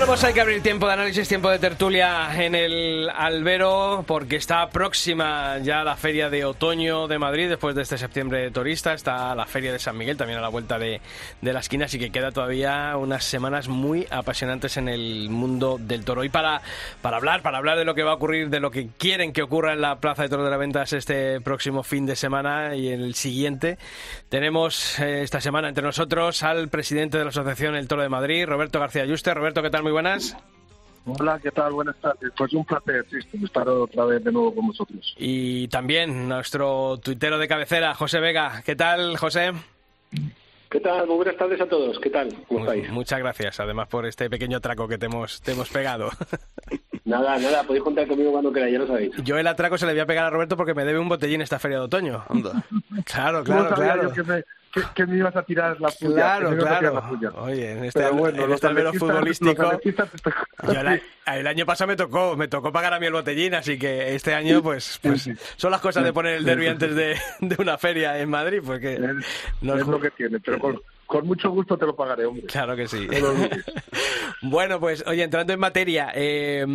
Bueno, pues hay que abrir tiempo de análisis, tiempo de tertulia en el albero, porque está próxima ya la feria de otoño de Madrid, después de este septiembre torista, está la feria de San Miguel también a la vuelta de, de la esquina, así que queda todavía unas semanas muy apasionantes en el mundo del toro. Y para, para hablar, para hablar de lo que va a ocurrir, de lo que quieren que ocurra en la Plaza de Toros de la Ventas este próximo fin de semana y el siguiente, tenemos eh, esta semana entre nosotros al presidente de la Asociación El Toro de Madrid, Roberto García Yuste. Roberto, ¿qué tal? Muy buenas. Hola, ¿qué tal? Buenas tardes. Pues un placer, estar otra vez de nuevo con vosotros. Y también nuestro tuitero de cabecera, José Vega. ¿Qué tal, José? ¿Qué tal? Muy buenas tardes a todos. ¿Qué tal? ¿Cómo Muy- estáis? muchas gracias, además, por este pequeño atraco que te hemos, te hemos pegado. Nada, nada, podéis contar conmigo cuando queráis, ya lo sabéis. Yo el atraco se le voy a pegar a Roberto porque me debe un botellín esta feria de otoño. Claro, claro, claro. yo que me, que, que me ibas a tirar la puya. Claro, claro. la puya. Oye, en este, Pero bueno, en los este albero futbolístico. los Yo el, a- el año pasado me tocó, me tocó pagar a mí el botellín, así que este año, pues, pues son las cosas de poner el derbi antes de, de una feria en Madrid, porque Es, nos- es lo que tiene, pero con, con mucho gusto te lo pagaré, hombre. Claro que sí. Bueno, pues oye, entrando en materia, eh,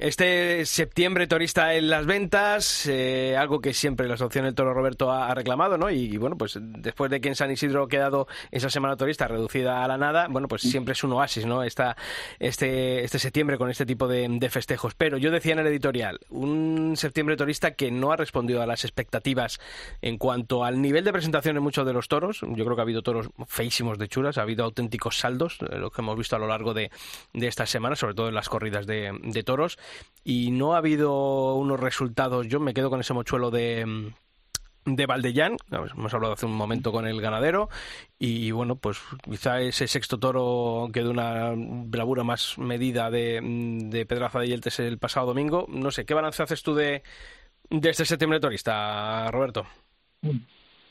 este septiembre torista en las ventas, eh, algo que siempre la Asociación El Toro Roberto ha, ha reclamado, ¿no? Y, bueno, pues después de que en San Isidro ha quedado esa semana turista reducida a la nada, bueno, pues siempre es un oasis, ¿no? Esta, este, este septiembre con este tipo de, de festejos. Pero yo decía en el editorial, un septiembre turista que no ha respondido a las expectativas en cuanto al nivel de presentación en muchos de los toros. Yo creo que ha habido toros feísimos de churas, ha habido auténticos saldos, eh, lo que hemos visto a lo largo de, de estas semanas, sobre todo en las corridas de, de toros, y no ha habido unos resultados. Yo me quedo con ese mochuelo de. mm, de Valdellán, hemos hablado hace un momento con el ganadero y bueno, pues quizá ese sexto toro que de una bravura más medida de, mm, de Pedraza de Yeltes el pasado domingo. No sé, ¿qué balance haces tú de, de este septiembre torista, Roberto?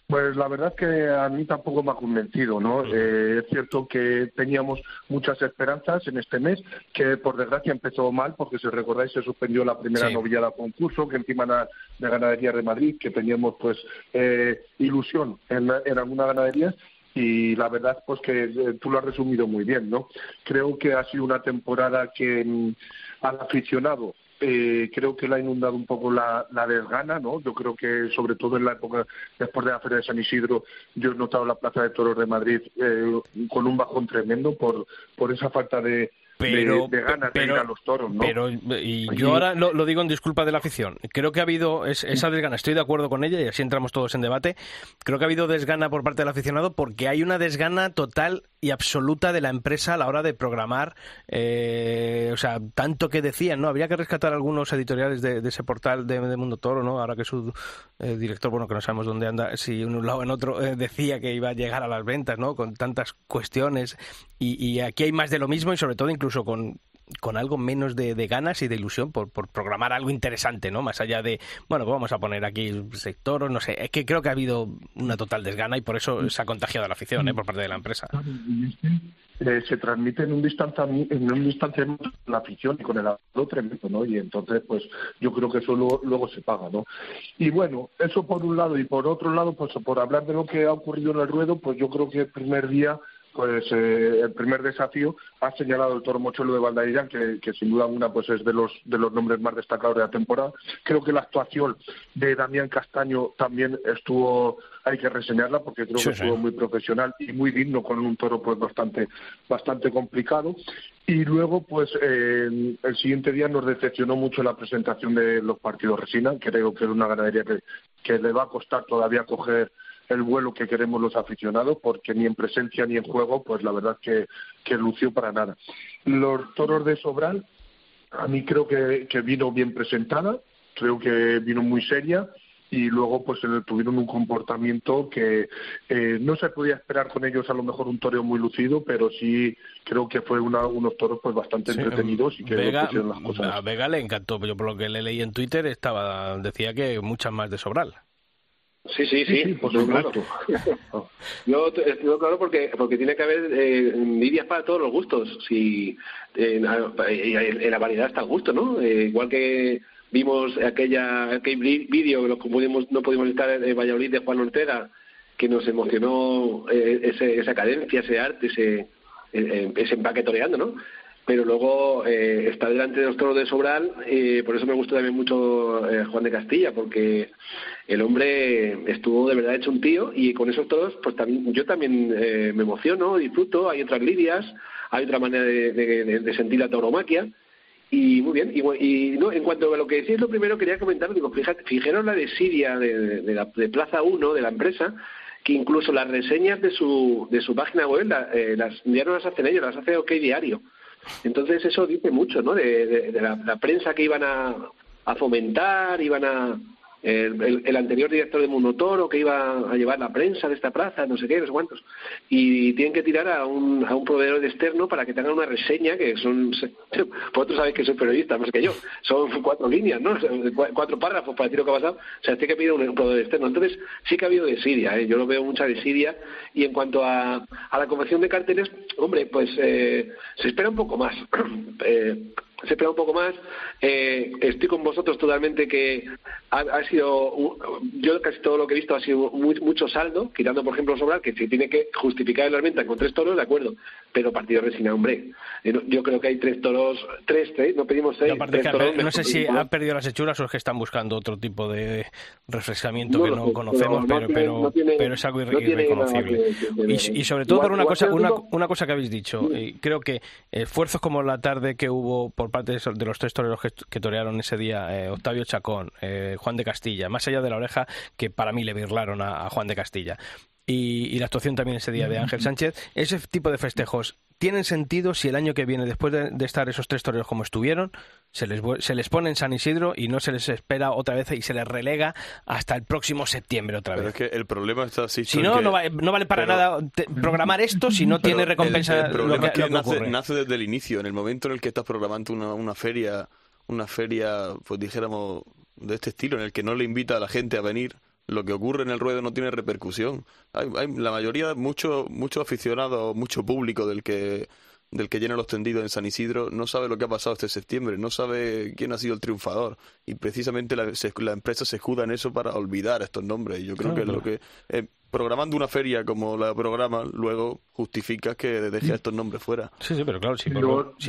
Pues la verdad es que a mí tampoco me ha convencido, ¿no? Eh, es cierto que teníamos muchas esperanzas en este mes, que por desgracia empezó mal, porque si recordáis se suspendió la primera Sí. novillada concurso, que encima era de ganadería de Madrid, que teníamos pues eh, ilusión en, en algunas ganaderías, y la verdad pues que eh, tú lo has resumido muy bien, ¿no? Creo que ha sido una temporada que mm, al aficionado eh, creo que le ha inundado un poco la, la desgana, ¿no? Yo creo que sobre todo en la época después de la Feria de San Isidro, yo he notado la Plaza de Toros de Madrid eh, con un bajón tremendo por, por esa falta de, Pero- de, de ganas pero- de ir a los toros, ¿no? Pero, y yo ahora lo, lo digo en disculpa de la afición. Creo que ha habido es- esa desgana, estoy de acuerdo con ella y así entramos todos en debate. Creo que ha habido desgana por parte del aficionado porque hay una desgana total y absoluta de la empresa a la hora de programar. eh, o sea, tanto que decían, ¿no? Habría que rescatar algunos editoriales de, de ese portal de, de Mundo Toro, ¿no? Ahora que su eh, director, bueno, que no sabemos dónde anda, si en un lado o en otro, eh, decía que iba a llegar a las ventas, ¿no? Con tantas cuestiones. Y, y aquí hay más de lo mismo y sobre todo incluso con con algo menos de, de ganas y de ilusión por, por programar algo interesante, ¿no? Más allá de, bueno, vamos a poner aquí el sector, no sé, es que creo que ha habido una total desgana y por eso se ha contagiado la afición, ¿eh? Por parte de la empresa. eh, se transmite en un distanciamiento, en un distanciamiento con la afición y con el lado tremendo, ¿no? Y entonces, pues, yo creo que eso luego, luego se paga, ¿no? Y bueno, eso por un lado y por otro lado, pues, por hablar de lo que ha ocurrido en el ruedo, pues yo creo que el primer día pues eh, el primer desafío ha señalado el toro mochuelo de Valdairán, que, que sin duda alguna pues es de los de los nombres más destacados de la temporada. Creo que la actuación de Damián Castaño también estuvo, hay que reseñarla porque creo que estuvo muy profesional y muy digno con un toro pues bastante bastante complicado. Y luego, pues el siguiente día nos decepcionó mucho la presentación de los partidos Resina. Creo que es una ganadería que, que le va a costar todavía coger el vuelo que queremos los aficionados, porque ni en presencia ni en juego, pues la verdad que, que lució para nada. Los toros de Sobral, a mí creo que, que vino bien presentada, creo que vino muy seria y luego pues tuvieron un comportamiento que eh, no se podía esperar con ellos a lo mejor un toreo muy lucido pero sí creo que fue una, unos toros pues bastante entretenidos y que Vega, las cosas. a Vega le encantó. Yo por lo que le leí en Twitter estaba decía que muchas más de Sobral Sí, sí, sí, por supuesto. Yo estoy claro porque porque tiene que haber eh, para todos los gustos. Si en, la variedad está el gusto, ¿no? Eh, igual que vimos aquella aquel vídeo que pudimos, no pudimos estar en Valladolid de Juan Ortega que nos emocionó eh, ese, esa cadencia, ese arte, ese, ese empaque toreando, ¿no? Pero luego eh, está delante de los toros de Sobral, y por eso me gustó también mucho eh, Juan de Castilla, porque el hombre estuvo de verdad hecho un tío y con esos toros, pues también yo también eh, me emociono, disfruto, hay otras lidias, hay otra manera de, sentir la tauromaquia. Y muy bien, y, no, en cuanto a lo que decís, lo primero quería comentar, digo, fíjate, fijaros la de Siria, de, de, la, de Plaza 1, de la empresa, que incluso las reseñas de su, de su página web las, ya no las hacen ellos, las hace OK Diario. Entonces eso dice mucho, ¿no? De, la, prensa que iban a, a fomentar, iban a, el, anterior director de Munotoro que iba a llevar la prensa de esta plaza, no sé qué, no sé cuántos, y tienen que tirar a un, a un proveedor externo para que tengan una reseña que son, vosotros sabéis que soy periodista, más que yo, son cuatro líneas, ¿no? Cuatro párrafos para decir lo que ha pasado, o sea, tiene que pedir un, proveedor externo. Entonces, sí que ha habido de Siria, ¿eh? yo lo veo mucha de Siria, y en cuanto a, a la confección de carteles, hombre, pues eh, se espera un poco más. eh, se espera un poco más. Eh, estoy con vosotros totalmente que ha, sido, yo casi todo lo que he visto ha sido mucho saldo, quitando por ejemplo Sobral, que si tiene que justificar la venta con tres toros, de acuerdo, pero partido resina, hombre. Eh, yo creo que hay tres toros, tres, tres no pedimos seis. no sé si ha perdido las hechuras o es que están buscando otro tipo de refrescamiento que no conocemos, pero, pero, pero, es algo irreconocible. Y, sobre todo por una cosa, una, una cosa que habéis dicho, y creo que esfuerzos como la tarde que hubo por parte de los tres toreros que, torearon ese día, eh, Octavio Chacón, eh, Juan de Castilla, más allá de la oreja, que para mí le birlaron a, Juan de Castilla. Y, la actuación también ese día de Ángel Sánchez, ese tipo de festejos tienen sentido si el año que viene, después de, estar esos tres toreros como estuvieron, se les, se les pone en San Isidro y no se les espera otra vez y se les relega hasta el próximo septiembre otra vez. Pero es que el problema está así. Si no, no, vale, para nada programar esto si no tiene recompensa. El, problema es que, nace, desde el inicio, en el momento en el que estás programando una, una feria, una feria, pues dijéramos, de este estilo, en el que no le invita a la gente a venir lo que ocurre en el ruedo no tiene repercusión. Hay, hay la mayoría, mucho, mucho aficionado, mucho público del que del que llena los tendidos en San Isidro no sabe lo que ha pasado este septiembre, no sabe quién ha sido el triunfador y precisamente la, la empresa se escuda en eso para olvidar estos nombres y yo creo que es lo que eh, programando una feria como la programa luego justifica que deje estos nombres fuera. Sí, sí, pero claro, sí.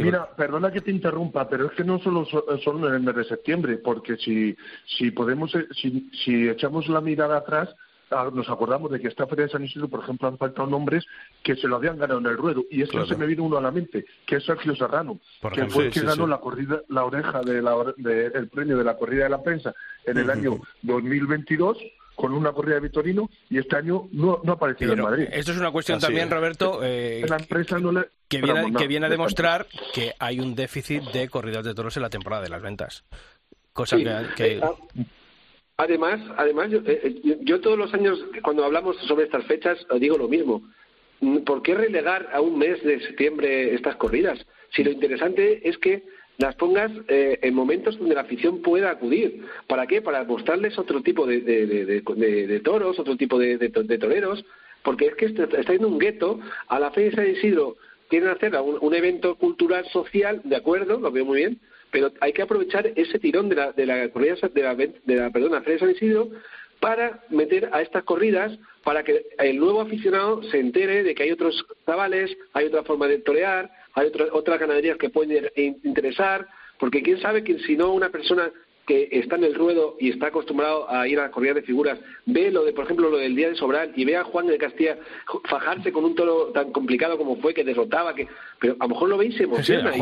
mira, perdona que te interrumpa, pero es que no solo son en el mes de septiembre, porque si si podemos eh, si, si echamos la mirada atrás nos acordamos de que esta Feria de San Isidro, por ejemplo, han faltado nombres que se lo habían ganado en el ruedo. Y es que se me vino uno a la mente, que es Sergio Serrano, que fue el que ganó la corrida, la oreja de la, el premio de la corrida de la prensa en el año 2022 con una corrida de Vitorino y este año no, no ha aparecido en Madrid. Esto es una cuestión también, Roberto, eh, la empresa no le... que, viene, que viene a demostrar que hay un déficit de corridas de toros en la temporada de las ventas. Cosa que, eh, ah, Además, además yo, eh, eh, yo, todos los años cuando hablamos sobre estas fechas digo lo mismo. Mm, ¿Por qué relegar a un mes de septiembre estas corridas? Si lo interesante es que las pongas eh, en momentos donde la afición pueda acudir. ¿Para qué? Para mostrarles otro tipo de, de, toros, otro tipo de, toreros, porque es que está yendo un gueto a la Feria de San Isidro. Quieren hacer un, un evento cultural social, de acuerdo, lo veo muy bien, pero hay que aprovechar ese tirón de la, de la, la, de la perdona, San Isidro para meter a estas corridas para que el nuevo aficionado se entere de que hay otros cabales, hay otra forma de torear, hay otras ganaderías que pueden interesar, porque quién sabe que si no una persona que está en el ruedo y está acostumbrado a ir a la de figuras, ve lo de, por ejemplo, lo del día de Sobral y ve a Juan de Castilla fajarse con un toro tan complicado como fue, que derrotaba, que pero a lo mejor lo veis y se emociona.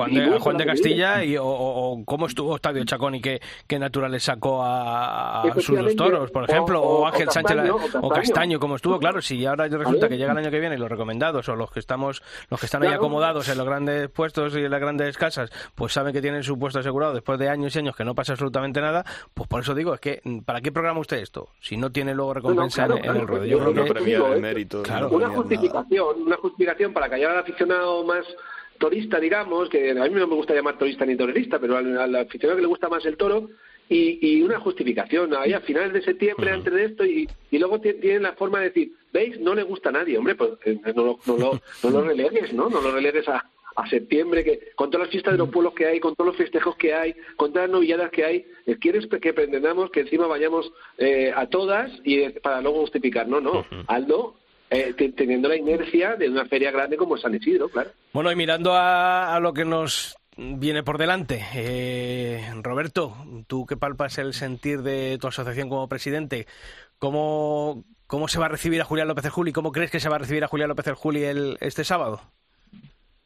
Juan, de, Castilla y, o, cómo estuvo Octavio Chacón y qué, qué naturales sacó a, sus dos toros, por ejemplo, o, Ángel Sánchez o Castaño. como estuvo, claro, si ahora resulta que llega el año que viene y los recomendados o los que estamos, los que están ahí acomodados en los grandes puestos y en las grandes casas, pues saben que tienen su puesto asegurado después de años y años que no pasa absolutamente nada, pues por eso digo, es que ¿para qué programa usted esto? Si no tiene luego recompensa en, el ruedo. Yo, creo que premia mérito. una justificación, una justificación para callar al aficionado más torista, digamos, que a mí no me gusta llamar torista ni torerista, pero al, aficionado que le gusta más el toro, y, una justificación ahí a finales de septiembre antes de esto y, luego tienen la forma de decir, ¿veis? No le gusta a nadie, hombre, pues eh, no, no, no, no lo relegues, ¿no? No lo relegues a, a septiembre, que con todas las fiestas de los pueblos que hay, con todos los festejos que hay, con todas las novilladas que hay, eh, quieres que pretendamos que encima vayamos eh, a todas y eh, para luego justificar. No, no. Aldo, teniendo la inercia de una feria grande como San Isidro, claro. Bueno, y mirando a, lo que nos viene por delante. Roberto, tú que palpas el sentir de tu asociación como presidente, ¿cómo, cómo se va a recibir a Julián López el Juli? ¿Cómo crees que se va a recibir a Julián López el Juli el, este sábado?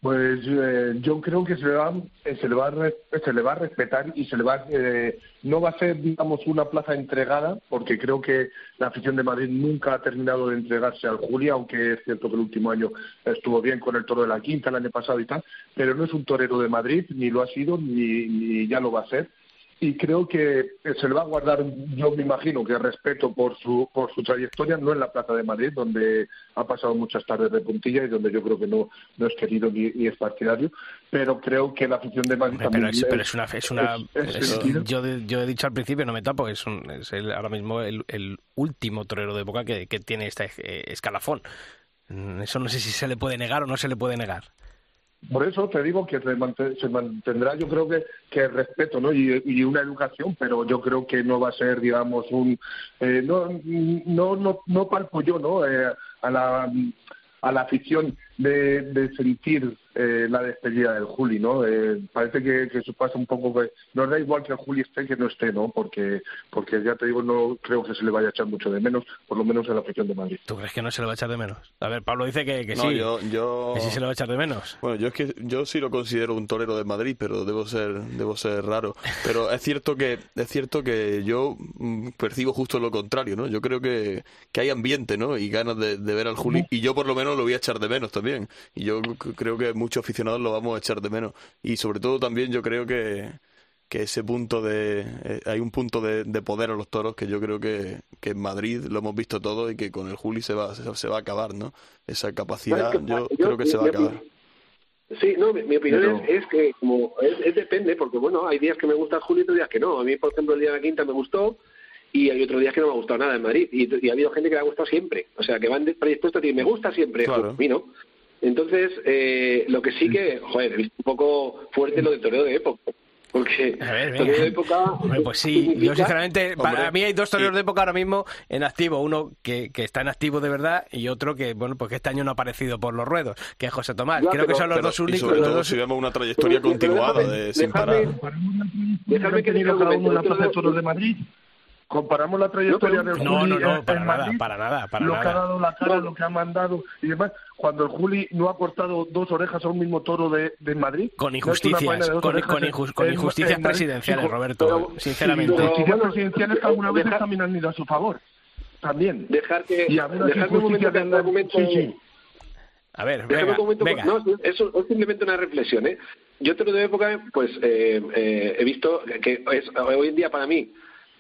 Pues eh, yo creo que se le, va, eh, se, le va a, se le va a respetar y se le va eh, no va a ser, digamos, una plaza entregada, porque creo que la afición de Madrid nunca ha terminado de entregarse al Julia, aunque es cierto que el último año estuvo bien con el toro de la quinta el año pasado y tal, pero no es un torero de Madrid, ni lo ha sido, ni, ni ya lo va a ser y creo que se le va a guardar, yo me imagino que respeto por su, por su trayectoria, no en la Plaza de Madrid, donde ha pasado muchas tardes de puntilla y donde yo creo que no, no es querido ni, es partidario, pero creo que la afición de Madrid también pero es, una... Es una yo, yo he dicho al principio, no me tapo, es, un, es ahora mismo el, el, último torero de época que, que tiene este escalafón. Eso no sé si se le puede negar o no se le puede negar. Por eso te digo que se mantendrá, yo creo que, que respeto ¿no? y, y, una educación, pero yo creo que no va a ser, digamos, un. Eh, no, no, no, no palpo yo ¿no? Eh, a, la, a la afición de, de sentir eh, la despedida del Juli, ¿no? Eh, parece que, que eso pasa un poco que nos da igual que el Juli esté que no esté, ¿no? Porque porque ya te digo, no creo que se le vaya a echar mucho de menos, por lo menos en la afición de Madrid. ¿Tú crees que no se le va a echar de menos? A ver, Pablo dice que, que sí, yo, que sí se le va a echar de menos. Bueno, yo es que yo sí lo considero un torero de Madrid, pero debo ser debo ser raro. Pero es cierto que es cierto que yo mm, percibo justo lo contrario, ¿no? Yo creo que, que hay ambiente, ¿no? Y ganas de, de ver al Juli y yo por lo menos lo voy a echar de menos también. Y yo creo que muchos aficionados lo vamos a echar de menos. Y sobre todo también yo creo que, que ese punto de... Eh, hay un punto de, poder a los toros que yo creo que, que, en Madrid lo hemos visto todo y que con el Juli se va, se, va a acabar, ¿no? Esa capacidad yo, creo que se va a acabar. Sí, no, mi, opinión es, que como es, depende, porque bueno, hay días que me gusta el Juli y otros días que no. A mí, por ejemplo, el día de la quinta me gustó y hay otros días que no me ha gustado nada en Madrid. Y, y ha habido gente que le ha gustado siempre. O sea, que van predispuestos a decir, me gusta siempre. Claro. A mí no. Entonces, eh, lo que sí que, joder, he visto un poco fuerte lo de toreo de época. Porque a ver, de época. pues sí, yo sinceramente, para mí hay dos toreros de época ahora mismo en activo. Uno que, que, está en activo de verdad y otro que, bueno, pues que este año no ha aparecido por los ruedos, que es José Tomás. Creo que son los dos únicos. Y sobre todo si vemos una trayectoria continuada de, sin parar. Déjame que diga cada uno la plaza de toros de Madrid comparamos la trayectoria del no, Juli no, no, para nada, para nada, para lo que ha dado la cara, lo que ha mandado y demás, cuando el Juli no ha cortado dos orejas a un mismo toro de, de Madrid. Con injusticias, con, con, injusticias presidenciales, Roberto, sinceramente. Injusticias presidenciales que alguna vez también han ido a su favor. También. Dejar que, y a ver, dejar un momento de argumento. Sí, sí. A ver, venga, venga. No, eso es simplemente una reflexión. ¿eh? Yo te lo de época, pues eh, eh, he visto que es, hoy en día para mí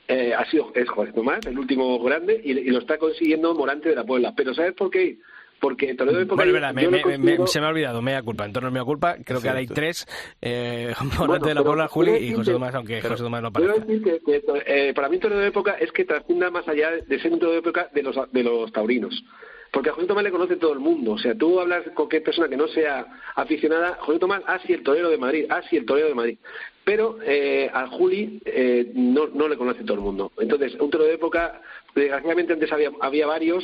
eh, ha sido es Jorge Tomás, el último grande, y, lo está consiguiendo Morante de la Puebla. Pero ¿sabes por qué? Porque Toledo de época... Bueno, se me ha olvidado, me da culpa. En torno a mi culpa, creo que ahora hay tres, eh, Morante de la Puebla, Juli y José Tomás, aunque José Tomás no parece. decir que, eh, para mí Toledo de época es que trascienda más allá de ser un Toledo de época de los, de los taurinos. Porque a José Tomás le conoce todo el mundo. O sea, tú hablas con cualquier persona que no sea aficionada, José Tomás, ah, el torero de Madrid, ah, el torero de Madrid. Pero eh, a Juli eh, no, no le conoce todo el mundo. Entonces, un torero de época, desgraciadamente antes había, había varios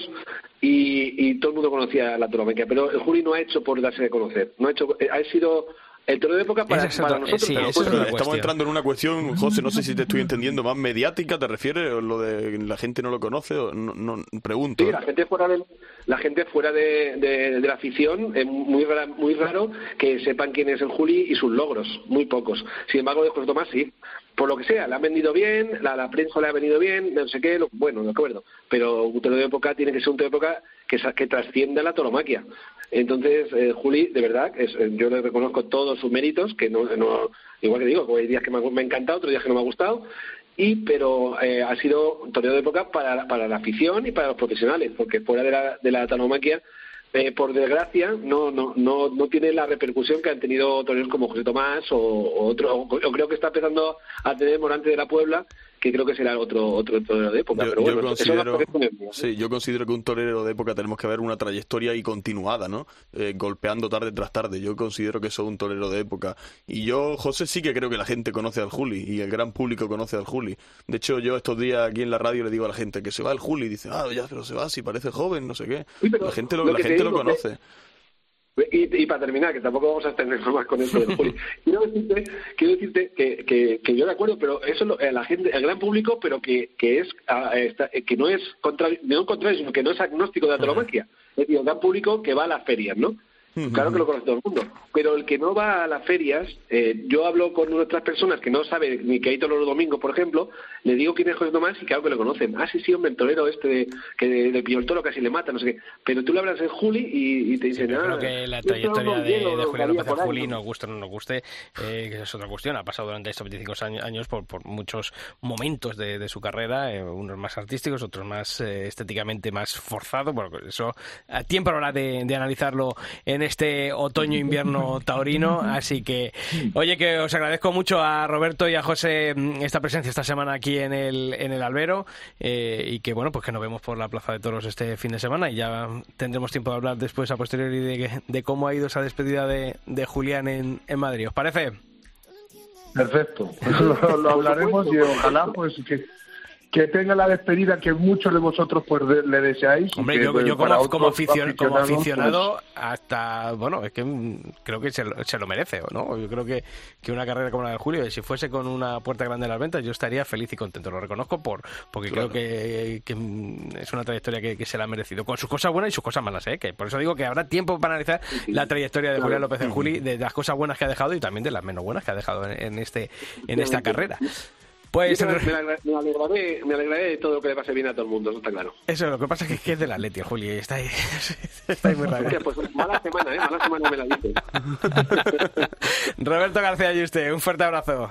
y, y todo el mundo conocía la toromaquia, pero el Juli no ha hecho por darse a conocer. No ha hecho, eh, ha sido el toro de época para, nosotros. estamos entrando en una cuestión, José, no sé si te estoy entendiendo, más mediática, ¿te refieres? ¿O lo de la gente no lo conoce? O no, pregunto. Sí, la gente fuera de, la, gente fuera de, de, la afición es muy, muy raro que sepan quién es el Juli y sus logros, muy pocos. Sin embargo, de José Tomás sí. Por lo que sea, le han vendido bien, la, la prensa le ha venido bien, no sé qué, bueno, de acuerdo. Pero un toro de época tiene que ser un toro de época que, que trascienda la toromaquia. Entonces, eh, Juli, de verdad, es, eh, yo le reconozco todos sus méritos, que no, no igual que digo, hay días que me, ha encantado, otros días que no me ha gustado, y pero eh, ha sido un torneo de época para, para la afición y para los profesionales, porque fuera de la, de la tanomaquia, eh, por desgracia, no, no, no, no tiene la repercusión que han tenido toreros como José Tomás o, o otro, o, creo que está empezando a tener Morante de la Puebla, que creo que será otro otro torero de época. Yo, pero bueno, considero, sí, yo considero que un torero de época tenemos que ver una trayectoria y continuada, ¿no? Eh, golpeando tarde tras tarde. Yo considero que eso es un torero de época. Y yo, José, sí que creo que la gente conoce al Juli y el gran público conoce al Juli. De hecho, yo estos días aquí en la radio le digo a la gente que se va el Juli y dice, ah, ya, pero se va, si parece joven, no sé qué. la gente lo, la gente lo conoce. Y, para terminar, que tampoco vamos a tener más con esto del Juli, quiero decirte, quiero decirte que, que, que, yo de acuerdo, pero eso lo, la gente, el gran público, pero que, que es ah, que no es contra, no contrario, sino que no es agnóstico de la tauromaquia. Es decir, el gran público que va a las ferias, ¿no? Claro que lo conoce todo el mundo. Pero el que no va a las ferias, eh, yo hablo con otras personas que no saben ni que hay todos los domingos, por ejemplo, le digo quién es José Tomás y claro que lo conocen. Ah, sí, sí, hombre, el torero este de, que de, de el Toro casi le mata, no sé qué. Pero tú le hablas en Juli y, te dicen, sí, Creo que la trayectoria de, de Julián López en Juli, nos guste o no nos guste, eh, que es otra cuestión. Ha pasado durante estos 25 años por, por muchos momentos de, de su carrera, eh, unos más artísticos, otros más eh, estéticamente más forzados. Bueno, eso a tiempo ahora de, de analizarlo en este otoño otoño-invierno taurino. Así que, oye, que os agradezco mucho a Roberto y a José mm, esta presencia esta semana aquí en el, en el albero. Eh, y que, bueno, pues que nos vemos por la Plaza de Toros este fin de semana. Y ya tendremos tiempo de hablar después, a posteriori, de, de cómo ha ido esa despedida de, de Julián en, en Madrid. ¿Os parece? Perfecto, lo, lo hablaremos y ojalá pues que, que tenga la despedida que muchos de vosotros pues le deseáis. Hombre, yo, pues, como, como, aficionado, pues, hasta, bueno, es que creo que se, lo merece, ¿no? Yo creo que, que una carrera como la de Julio, si fuese con una puerta grande en las ventas, yo estaría feliz y contento, lo reconozco, por porque creo que, es una trayectoria que, se la ha merecido, con sus cosas buenas y sus cosas malas, ¿eh? Que por eso digo que habrá tiempo para analizar la trayectoria de Julián López en Juli, de las cosas buenas que ha dejado y también de las menos buenas que ha dejado en, este en esta carrera. Pues, me, alegraré, me, alegraré, de todo lo que le pase bien a todo el mundo, eso está claro. Eso, lo que pasa es que es, de la Leti, Juli, está ahí, está ahí muy raro. pues mala semana, ¿eh? Mala semana me la dice. Roberto García y usted, un fuerte abrazo.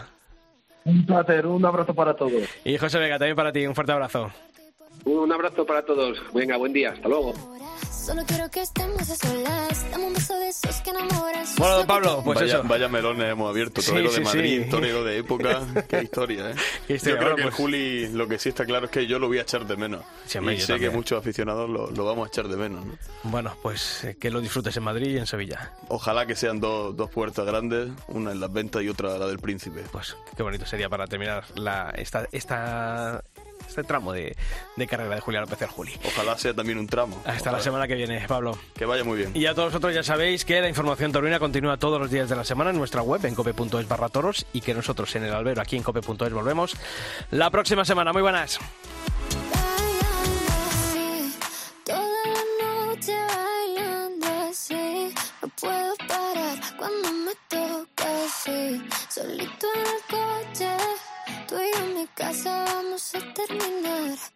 Un placer, un abrazo para todos. Y José Vega, también para ti, un fuerte abrazo. Un abrazo para todos. Venga, buen día. Hasta luego. Solo quiero que estemos a solas. Dame un beso de esos que enamoran. Bueno, don Pablo, pues vaya, eso. Vaya melones hemos abierto. Torero sí, sí, de Madrid, sí. torero de época. Qué historia, ¿eh? ¿Qué historia? Yo creo que pues... Juli, lo que sí está claro es que yo lo voy a echar de menos. Sí, y sé también. que muchos aficionados lo, lo, vamos a echar de menos. ¿no? Bueno, pues eh, que lo disfrutes en Madrid y en Sevilla. Ojalá que sean dos, dos puertas grandes, una en las ventas y otra la del Príncipe. Pues qué bonito sería para terminar la, esta, esta este tramo de, de carrera de Julián López Juli. Ojalá sea también un tramo. Hasta la semana que viene, Pablo. Que vaya muy bien. Y a todos vosotros ya sabéis que la información taurina continúa todos los días de la semana en nuestra web en cope.es barra toros y que nosotros en el albero aquí en cope.es volvemos la próxima semana. Muy buenas. puedo parar cuando me toca así, solito en el coche. Tú y yo en mi casa vamos a terminar.